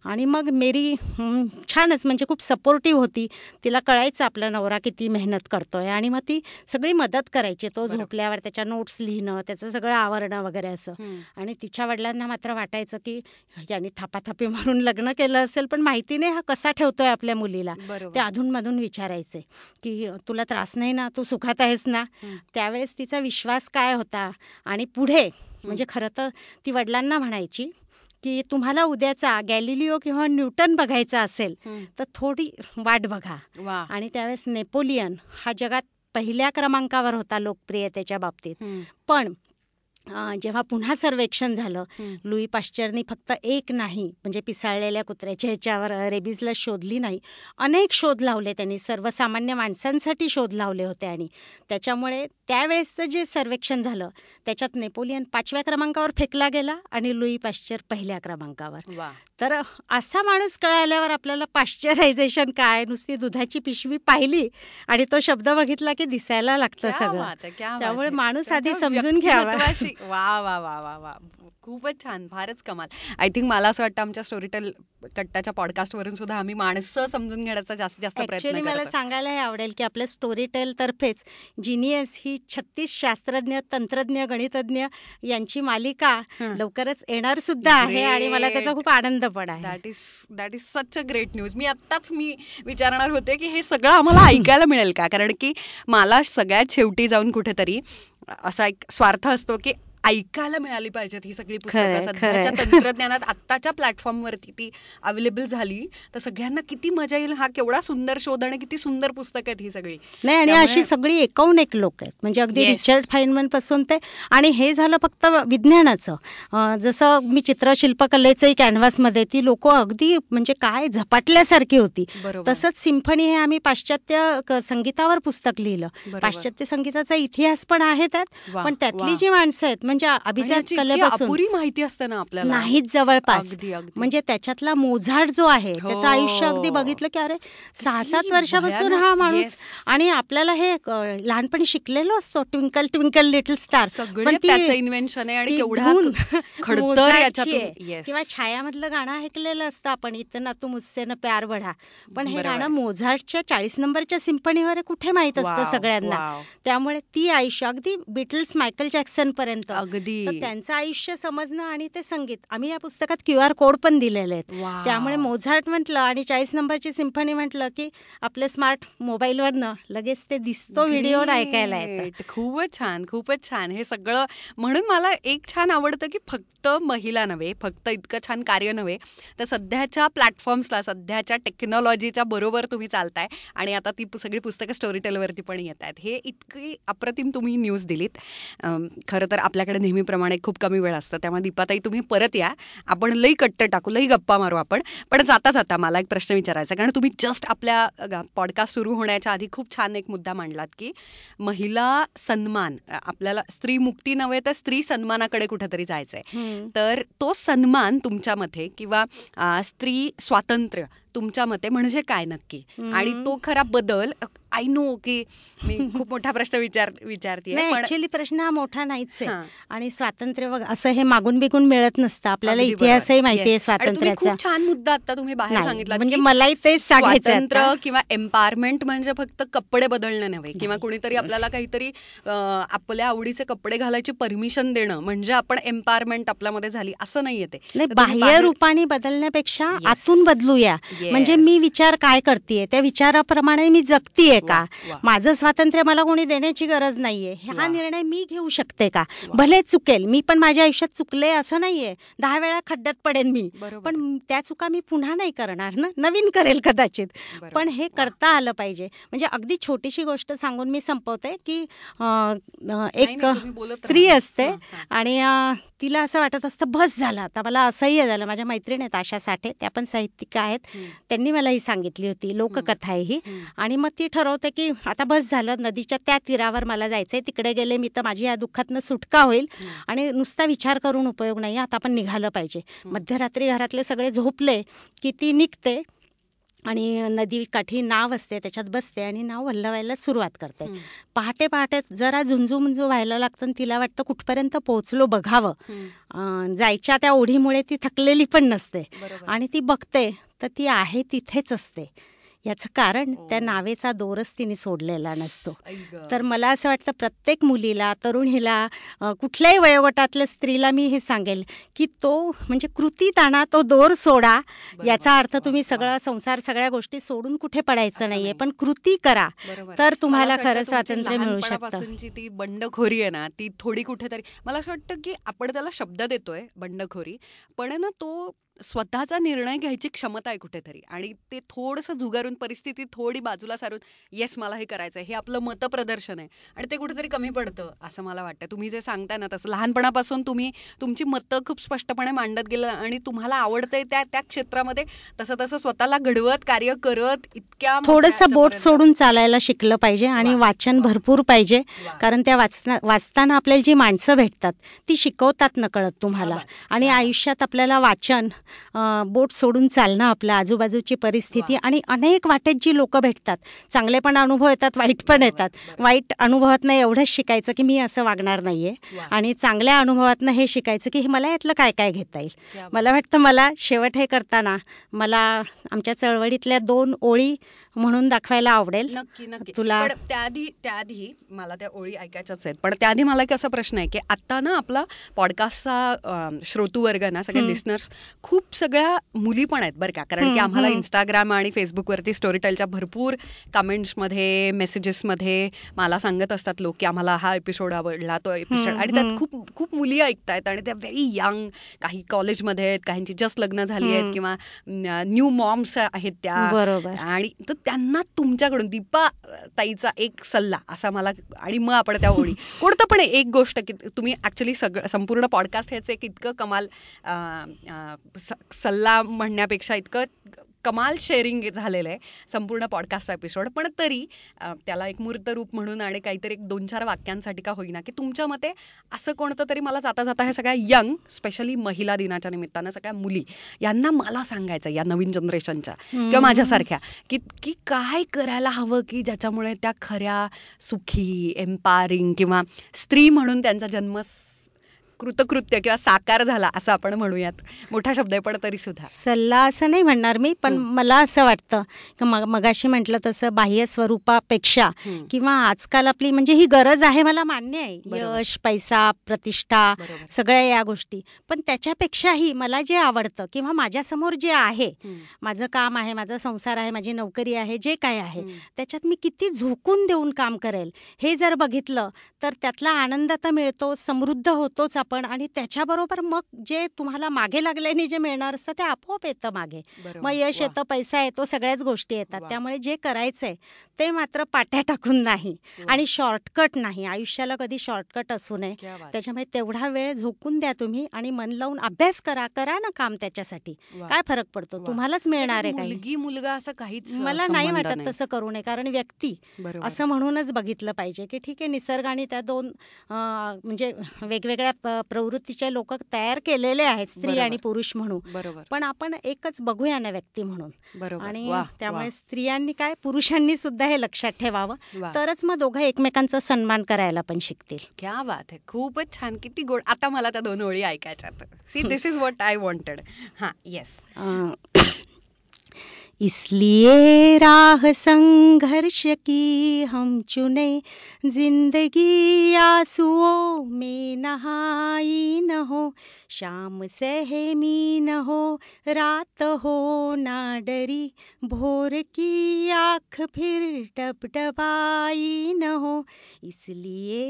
S2: आणि मग मेरी छानच म्हणजे खूप सपोर्टिव्ह होती. तिला कळायचं आपला नवरा किती मेहनत करतोय आणि मग ती सगळी मदत करायची. तो झोपल्यावर त्याच्या नोट्स लिहिणं त्याचं सगळं आवरणं वगैरे असं. आणि तिच्या वडिलांना मात्र वाटायचं की यांनी थापाथापी मारून लग्न केलं असेल पण माहिती नाही हा कसा ठेवतोय आपल्या मुलीला. ते अधूनमधून विचारायचे की तुला त्रास नाही ना तू सुखात आहेस ना? त्यावेळेस तिचा विश्वास काय होता? आणि पुढे म्हणजे खरं तर ती वडिलांना म्हणायची की तुम्हाला उद्याचा गॅलिलिओ किंवा न्यूटन बघायचा असेल तर थोडी वाट बघा. आणि त्यावेळेस नेपोलियन हा जगात पहिल्या क्रमांकावर होता लोकप्रियतेच्या बाबतीत. पण जेव्हा पुन्हा सर्वेक्षण झालं लुई पाश्चरनी फक्त एक नाही म्हणजे पिसाळलेल्या कुत्र्याच्या ह्याच्यावर रेबीजला शोधली नाही. अनेक शोध लावले त्यांनी सर्वसामान्य माणसांसाठी शोध लावले होते आणि त्याच्यामुळे त्यावेळेसचं जे सर्वेक्षण झालं त्याच्यात नेपोलियन पाचव्या क्रमांकावर फेकला गेला आणि लुई पाश्चर पहिल्या क्रमांकावर. तर असा माणूस कळाल्यावर आपल्याला पाश्चरायझेशन काय नुसती दुधाची पिशवी पाहिली आणि तो शब्द बघितला की दिसायला लागतं सगळं. त्यामुळे माणूस आधी समजून घ्यावा.
S1: वा वा वा वा वा खूपच छान. फारच कमाल. आय थिंक मला असं वाटतं आमच्या स्टोरीटेल कट्टाच्या पॉडकास्टवरून सुद्धा आम्ही माणसं समजून घेण्याचा जास्तीत जास्त प्रयत्न
S2: मला सांगायला हे आवडेल की आपल्या स्टोरीटेल तर्फेच जिनियस ही छत्तीस शास्त्रज्ञ तंत्रज्ञ गणितज्ञ यांची मालिका लवकरच येणार सुद्धा आहे आणि मला त्याचा खूप आनंद पण आहे.
S1: That is that is such a great news मी आत्ताच मी विचारणार होते की हे सगळं आम्हाला ऐकायला मिळेल का? कारण की मला सगळ्यात शेवटी जाऊन कुठेतरी असा एक स्वार्थ असतो की ऐकायला मिळाली पाहिजेत ही सगळी पुस्तकं. सध्याच्या तंत्रज्ञानात आत्ताच्या प्लॅटफॉर्मवरती ती अवेलेबल झाली. तर सगळ्यांना किती मजा येईल हा केवढा सुंदर शोध आणि किती सुंदर पुस्तक आहेत ही सगळी.
S2: नाही आणि अशी सगळी एकाहून एक लोक आहेत. म्हणजे अगदी रिचर्ड फाईनमनपासून ते आणि हे झालं फक्त विज्ञानाचं. जसं मी चित्रशिल्पकलेचंही कॅनव्हासमध्ये ती लोक अगदी म्हणजे काय झपाटल्यासारखी होती. तसंच सिम्फनी हे आम्ही पाश्चात्य संगीतावर पुस्तक लिहिलं. पाश्चात्य संगीताचा इतिहास पण आहे त्यात. पण त्यातली जी माणसं आहेत
S1: म्हणजे अभिजात कलेपासून माहिती असते ना आपल्याला.
S2: नाहीच जवळपास. म्हणजे त्याच्यातला मोझाड जो आहे हो. त्याचं आयुष्य अगदी बघितलं की अरे सहा सात वर्षापासून हा माणूस आणि आपल्याला हे लहानपणी शिकलेलो असतो ट्विंकल ट्विंकल लिटल स्टार
S1: पण इन्व्हेन्शन आहे आणि
S2: किंवा छायामधलं गाणं ऐकलेलं असतं आपण इथं ना तू मुस्से न प्यार बढा पण हे गाणं मोझार्टच्या चाळीस नंबरच्या सिम्फनीवर कुठे माहीत असतं सगळ्यांना? त्यामुळे ती आयुष्य अगदी बिटल्स मायकल जॅक्सन पर्यंत.
S1: अगदी.
S2: त्यांचं आयुष्य समजणं आणि ते संगीत. आम्ही या पुस्तकात क्यू आर कोड पण दिलेले आहेत. त्यामुळे मोझार्ट म्हटलं आणि चाळीस नंबरची सिम्फनी म्हटलं की आपल्या स्मार्ट मोबाईलवरनं लगेच ते दिसतो व्हिडिओ ऐकायला येत.
S1: खूपच छान खूपच छान. हे सगळं म्हणून मला एक छान आवडतं की फक्त महिला नव्हे फक्त इतकं छान कार्य नव्हे तर सध्याच्या प्लॅटफॉर्म्सला सध्याच्या टेक्नॉलॉजीच्या बरोबर तुम्ही चालताय आणि आता ती सगळी पुस्तकं स्टोरी टेलवरती पण येत आहेत. हे इतकी अप्रतिम तुम्ही न्यूज दिलीत. खरं तर आपल्या आपल्याकडे नेहमीप्रमाणे खूप कमी वेळ असतं. त्यामुळे दीपाताई तुम्ही परत या. आपण लई कट्ट टाकू लई गप्पा मारू आपण. पण जाता जाता मला एक प्रश्न विचारायचा कारण तुम्ही जस्ट आपल्या पॉडकास्ट सुरू होण्याच्या आधी खूप छान एक मुद्दा मांडलात की महिला सन्मान आपल्याला स्त्री मुक्ती नव्हे तर स्त्री सन्मानाकडे कुठेतरी जायचंय. तर तो सन्मान तुमच्यामध्ये किंवा स्त्री स्वातंत्र्य तुमच्या मते म्हणजे काय नक्की? आणि तो खरा बदल आय नो की मी खूप मोठा प्रश्न विचार विचारते
S2: ऍक्च्युली प्रश्न हा मोठा नाहीच आहे. आणि स्वातंत्र्य असं हे मागून बिगून मिळत नसतं. आपल्याला इतिहासही माहिती आहे स्वातंत्र्याचा.
S1: छान मुद्दा आता तुम्ही बाहेर सांगितला
S2: म्हणजे मलाही तेच
S1: स्वातंत्र्य किंवा एम्पॉवरमेंट म्हणजे फक्त कपडे बदलणं नव्हे किंवा कुणीतरी आपल्याला काहीतरी आपल्या आवडीचे कपडे घालायची परमिशन देणं म्हणजे आपण एम्पॉवरमेंट आपल्यामध्ये झाली असं नाहीये
S2: ते. बाह्य रूपाने बदलण्यापेक्षा आतून बदलूया. म्हणजे मी विचार काय करते त्या विचाराप्रमाणे मी जगतीये का? माझं स्वातंत्र्य मला कोणी देण्याची गरज नाहीये. हा निर्णय मी घेऊ शकते का? भले चुकेल. मी पण माझ्या आयुष्यात चुकले असं नाहीये. दहा वेळा खड्ड्यात पडेन मी. पण त्या चुका मी पुन्हा नाही करणार ना. नवीन करेल कदाचित. पण हे करता आलं पाहिजे. म्हणजे अगदी छोटीशी गोष्ट सांगून मी संपवते की एक स्त्री असते आणि तिला असं वाटत असतं बस झालं आता मला असह्य झालं. माझ्या मैत्रिणी आहेत आशा साठे. त्या पण साहित्यिक आहेत. त्यांनी मला ही सांगितली होती. लोककथा आहे ही. आणि मग ती ठरवते की आता बस झालं नदीच्या त्या तीरावर मला जायचंय तिकडे गेले मी तर माझी या दुःखातनं सुटका होईल. आणि नुसता विचार करून उपयोग नाही आता आपण निघालं पाहिजे. मध्यरात्री घरातले सगळे झोपले की ती निघते आणि नदी काठी नाव असते त्याच्यात बसते आणि नाव वल्लवायला सुरुवात करते. पहाटे पहाटे जरा झुंजू व्हायला लागतं तिला वाटतं कुठपर्यंत पोहोचलो बघावं. जायच्या त्या ओढीमुळे ती थकलेली पण नसते. आणि ती बघते तर ती आहे तिथेच असते. याचं कारण त्या हो. नावेचा दोरच तिने सोडलेला नसतो. तर मला असं वाटतं प्रत्येक मुलीला तरुणीला कुठल्याही वयोगटातल्या स्त्रीला मी हे सांगेल की तो म्हणजे कृती ताणा तो दोर सोडा. याचा अर्थ तुम्ही सगळं संसार सगळ्या गोष्टी सोडून कुठे पडायचं नाहीये पण कृती करा. तर तुम्हाला खरं स्वातंत्र्य मिळू शकतं.
S1: ती बंडखोरी आहे ना ती थोडी कुठेतरी मला असं वाटतं की आपण त्याला शब्द देतोय बंडखोरी पण ना तो स्वतःचा निर्णय घ्यायची क्षमता आहे कुठेतरी. आणि ते थोडंसं झुगारून परिस्थिती थोडी बाजूला सारून येस मला हे करायचं आहे हे आपलं मतप्रदर्शन आहे. आणि ते कुठेतरी कमी पडतं असं मला वाटतं. तुम्ही जे सांगताय ना तसं लहानपणापासून तुम्ही तुमची मतं खूप स्पष्टपणे मांडत गेलं आणि तुम्हाला आवडतंय त्या त्या क्षेत्रामध्ये तसं तसं स्वतःला घडवत कार्य करत इतक्या
S2: थोडंसं बोट सोडून चालायला शिकलं पाहिजे आणि वाचन भरपूर पाहिजे. कारण त्या वाचना वाचताना आपल्याला जी माणसं भेटतात ती शिकवतात न कळत तुम्हाला आणि आयुष्यात आपल्याला वाचन बोट सोडून चालणं आपल्या आजूबाजूची परिस्थिती आणि अनेक वाटेत जी लोक भेटतात. चांगले पण अनुभव येतात वाईट पण येतात. वाईट अनुभवात नाही एवढंच शिकायचं की मी असं वागणार नाहीये. आणि चांगल्या अनुभवातनं हे शिकायचं की मला यातलं काय काय घेता येईल? मला वाटतं मला शेवट हे करताना मला आमच्या चळवळीतल्या दोन ओळी म्हणून दाखवायला आवडेल.
S1: नक्की नक्की. तुला त्याआधी त्याआधी मला त्या ओळी ऐकायच्याच आहेत. पण त्याआधी मला एक असा प्रश्न आहे की आता ना आपला पॉडकास्टचा श्रोतूवर्ग ना सगळे लिस्नर्स खूप सगळ्या मुली पण आहेत बरं का. कारण की आम्हाला इंस्टाग्राम आणि फेसबुकवरती स्टोरी टेलच्या भरपूर कमेंट्समध्ये मेसेजेसमध्ये मला सांगत असतात लोक की आम्हाला हा एपिसोड आवडला तो एपिसोड आणि त्यात खूप खूप मुली ऐकतायत आणि त्या व्हेरी यंग काही कॉलेजमध्ये आहेत काहींची जस्ट लग्न झाली आहेत किंवा न्यू मॉम्स आहेत त्या.
S2: बरोबर.
S1: आणि तर त्यांना तुमच्याकडून दीपा ताईचा एक सल्ला असा मला आणि मग आपण त्या ओळी. कोणतं पण एक गोष्ट की तुम्ही ऍक्च्युली सगळं संपूर्ण पॉडकास्ट ह्याचं एक इतकं कमाल सल्ला म्हणण्यापेक्षा इतकं कमाल शेअरिंग झालेलं आहे. संपूर्ण पॉडकास्टचा एपिसोड पण तरी त्याला एक मूर्तरूप म्हणून आणि काहीतरी एक दोन चार वाक्यांसाठी का होईना की तुमच्या मते असं कोणतं तरी मला जाता जाता हे सगळ्या यंग स्पेशली महिला दिनाच्या निमित्तानं सगळ्या मुली यांना मला सांगायचं या नवीन जनरेशनच्या किंवा माझ्यासारख्या की की काय करायला हवं की ज्याच्यामुळे त्या खऱ्या सुखी एम्पायरिंग किंवा स्त्री म्हणून त्यांचा जन्म कृतकृत्य किंवा साकार झाला असं आपण म्हणूयात. मोठा शब्द आहे पण तरी सुद्धा
S2: सल्ला असं नाही म्हणणार मी पण मला असं वाटतं की मग मगाशी म्हटलं तसं बाह्य स्वरूपापेक्षा किंवा आजकाल आपली म्हणजे ही गरज आहे मला मान्य आहे. यश पैसा प्रतिष्ठा सगळ्या या गोष्टी. पण त्याच्यापेक्षाही मला जे आवडतं किंवा माझ्यासमोर जे आहे माझं काम आहे माझा संसार आहे माझी नोकरी आहे जे काय आहे त्याच्यात मी किती झोकून देऊन काम करेल हे जर बघितलं तर त्यातला आनंद तर मिळतो समृद्ध होतोच आपण. आणि त्याच्याबरोबर मग जे तुम्हाला मागे लागल्याने जे मिळणार असतं ते आपोआप येतं मागे. मग यश येतं पैसा येतो सगळ्याच गोष्टी येतात. त्यामुळे जे करायचंय ते मात्र पाट्या टाकून नाही आणि शॉर्टकट नाही. आयुष्याला कधी शॉर्टकट असू नये. त्याच्यामुळे तेवढा वेळ झोकून द्या तुम्ही आणि मन लावून अभ्यास करा करा ना काम त्याच्यासाठी. काय फरक पडतो? तुम्हालाच मिळणार आहे
S1: काही. मुलगा असं काहीच
S2: मला नाही वाटत तसं करू नये. कारण व्यक्ती असं म्हणूनच बघितलं पाहिजे की ठीक आहे निसर्ग आणि त्या दोन म्हणजे वेगवेगळ्या प्रवृत्तीचे लोक तयार केलेले आहेत स्त्री आणि पुरुष म्हणून. पण आपण एकच बघूया ना व्यक्ती म्हणून. आणि त्यामुळे स्त्रियांनी काय पुरुषांनी सुद्धा हे लक्षात ठेवावं. तरच मग दोघं एकमेकांचा सन्मान करायला पण शिकतील.
S1: क्या बात आहे. खूपच छान. किती गोड. आता मला त्या दोन ओळी ऐकायच्यात see this is what I wanted हा येस
S2: इसलिए राह संघर्ष की हम चुने, ज़िंदगी आंसुओं में नहाई न हो, शाम सहमी न हो, रात हो ना डरी, भोर की आँख फिर डबडबाई न हो, इसलिए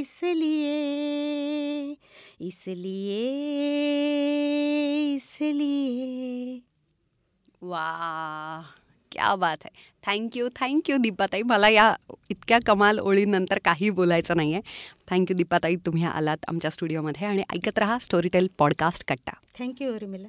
S2: इसलिए इसलिए इसलिए।
S1: वा क्या बात आहे थँक्यू थँक्यू दीपाताई. मला या इतक्या कमाल ओळीनंतर काही बोलायचं नाही आहे थँक्यू दीपाताई. तुम्ही आलात आमच्या स्टुडिओमध्ये आणि ऐकत रहा स्टोरीटेल पॉडकास्ट कट्टा.
S2: Thank you Urmila.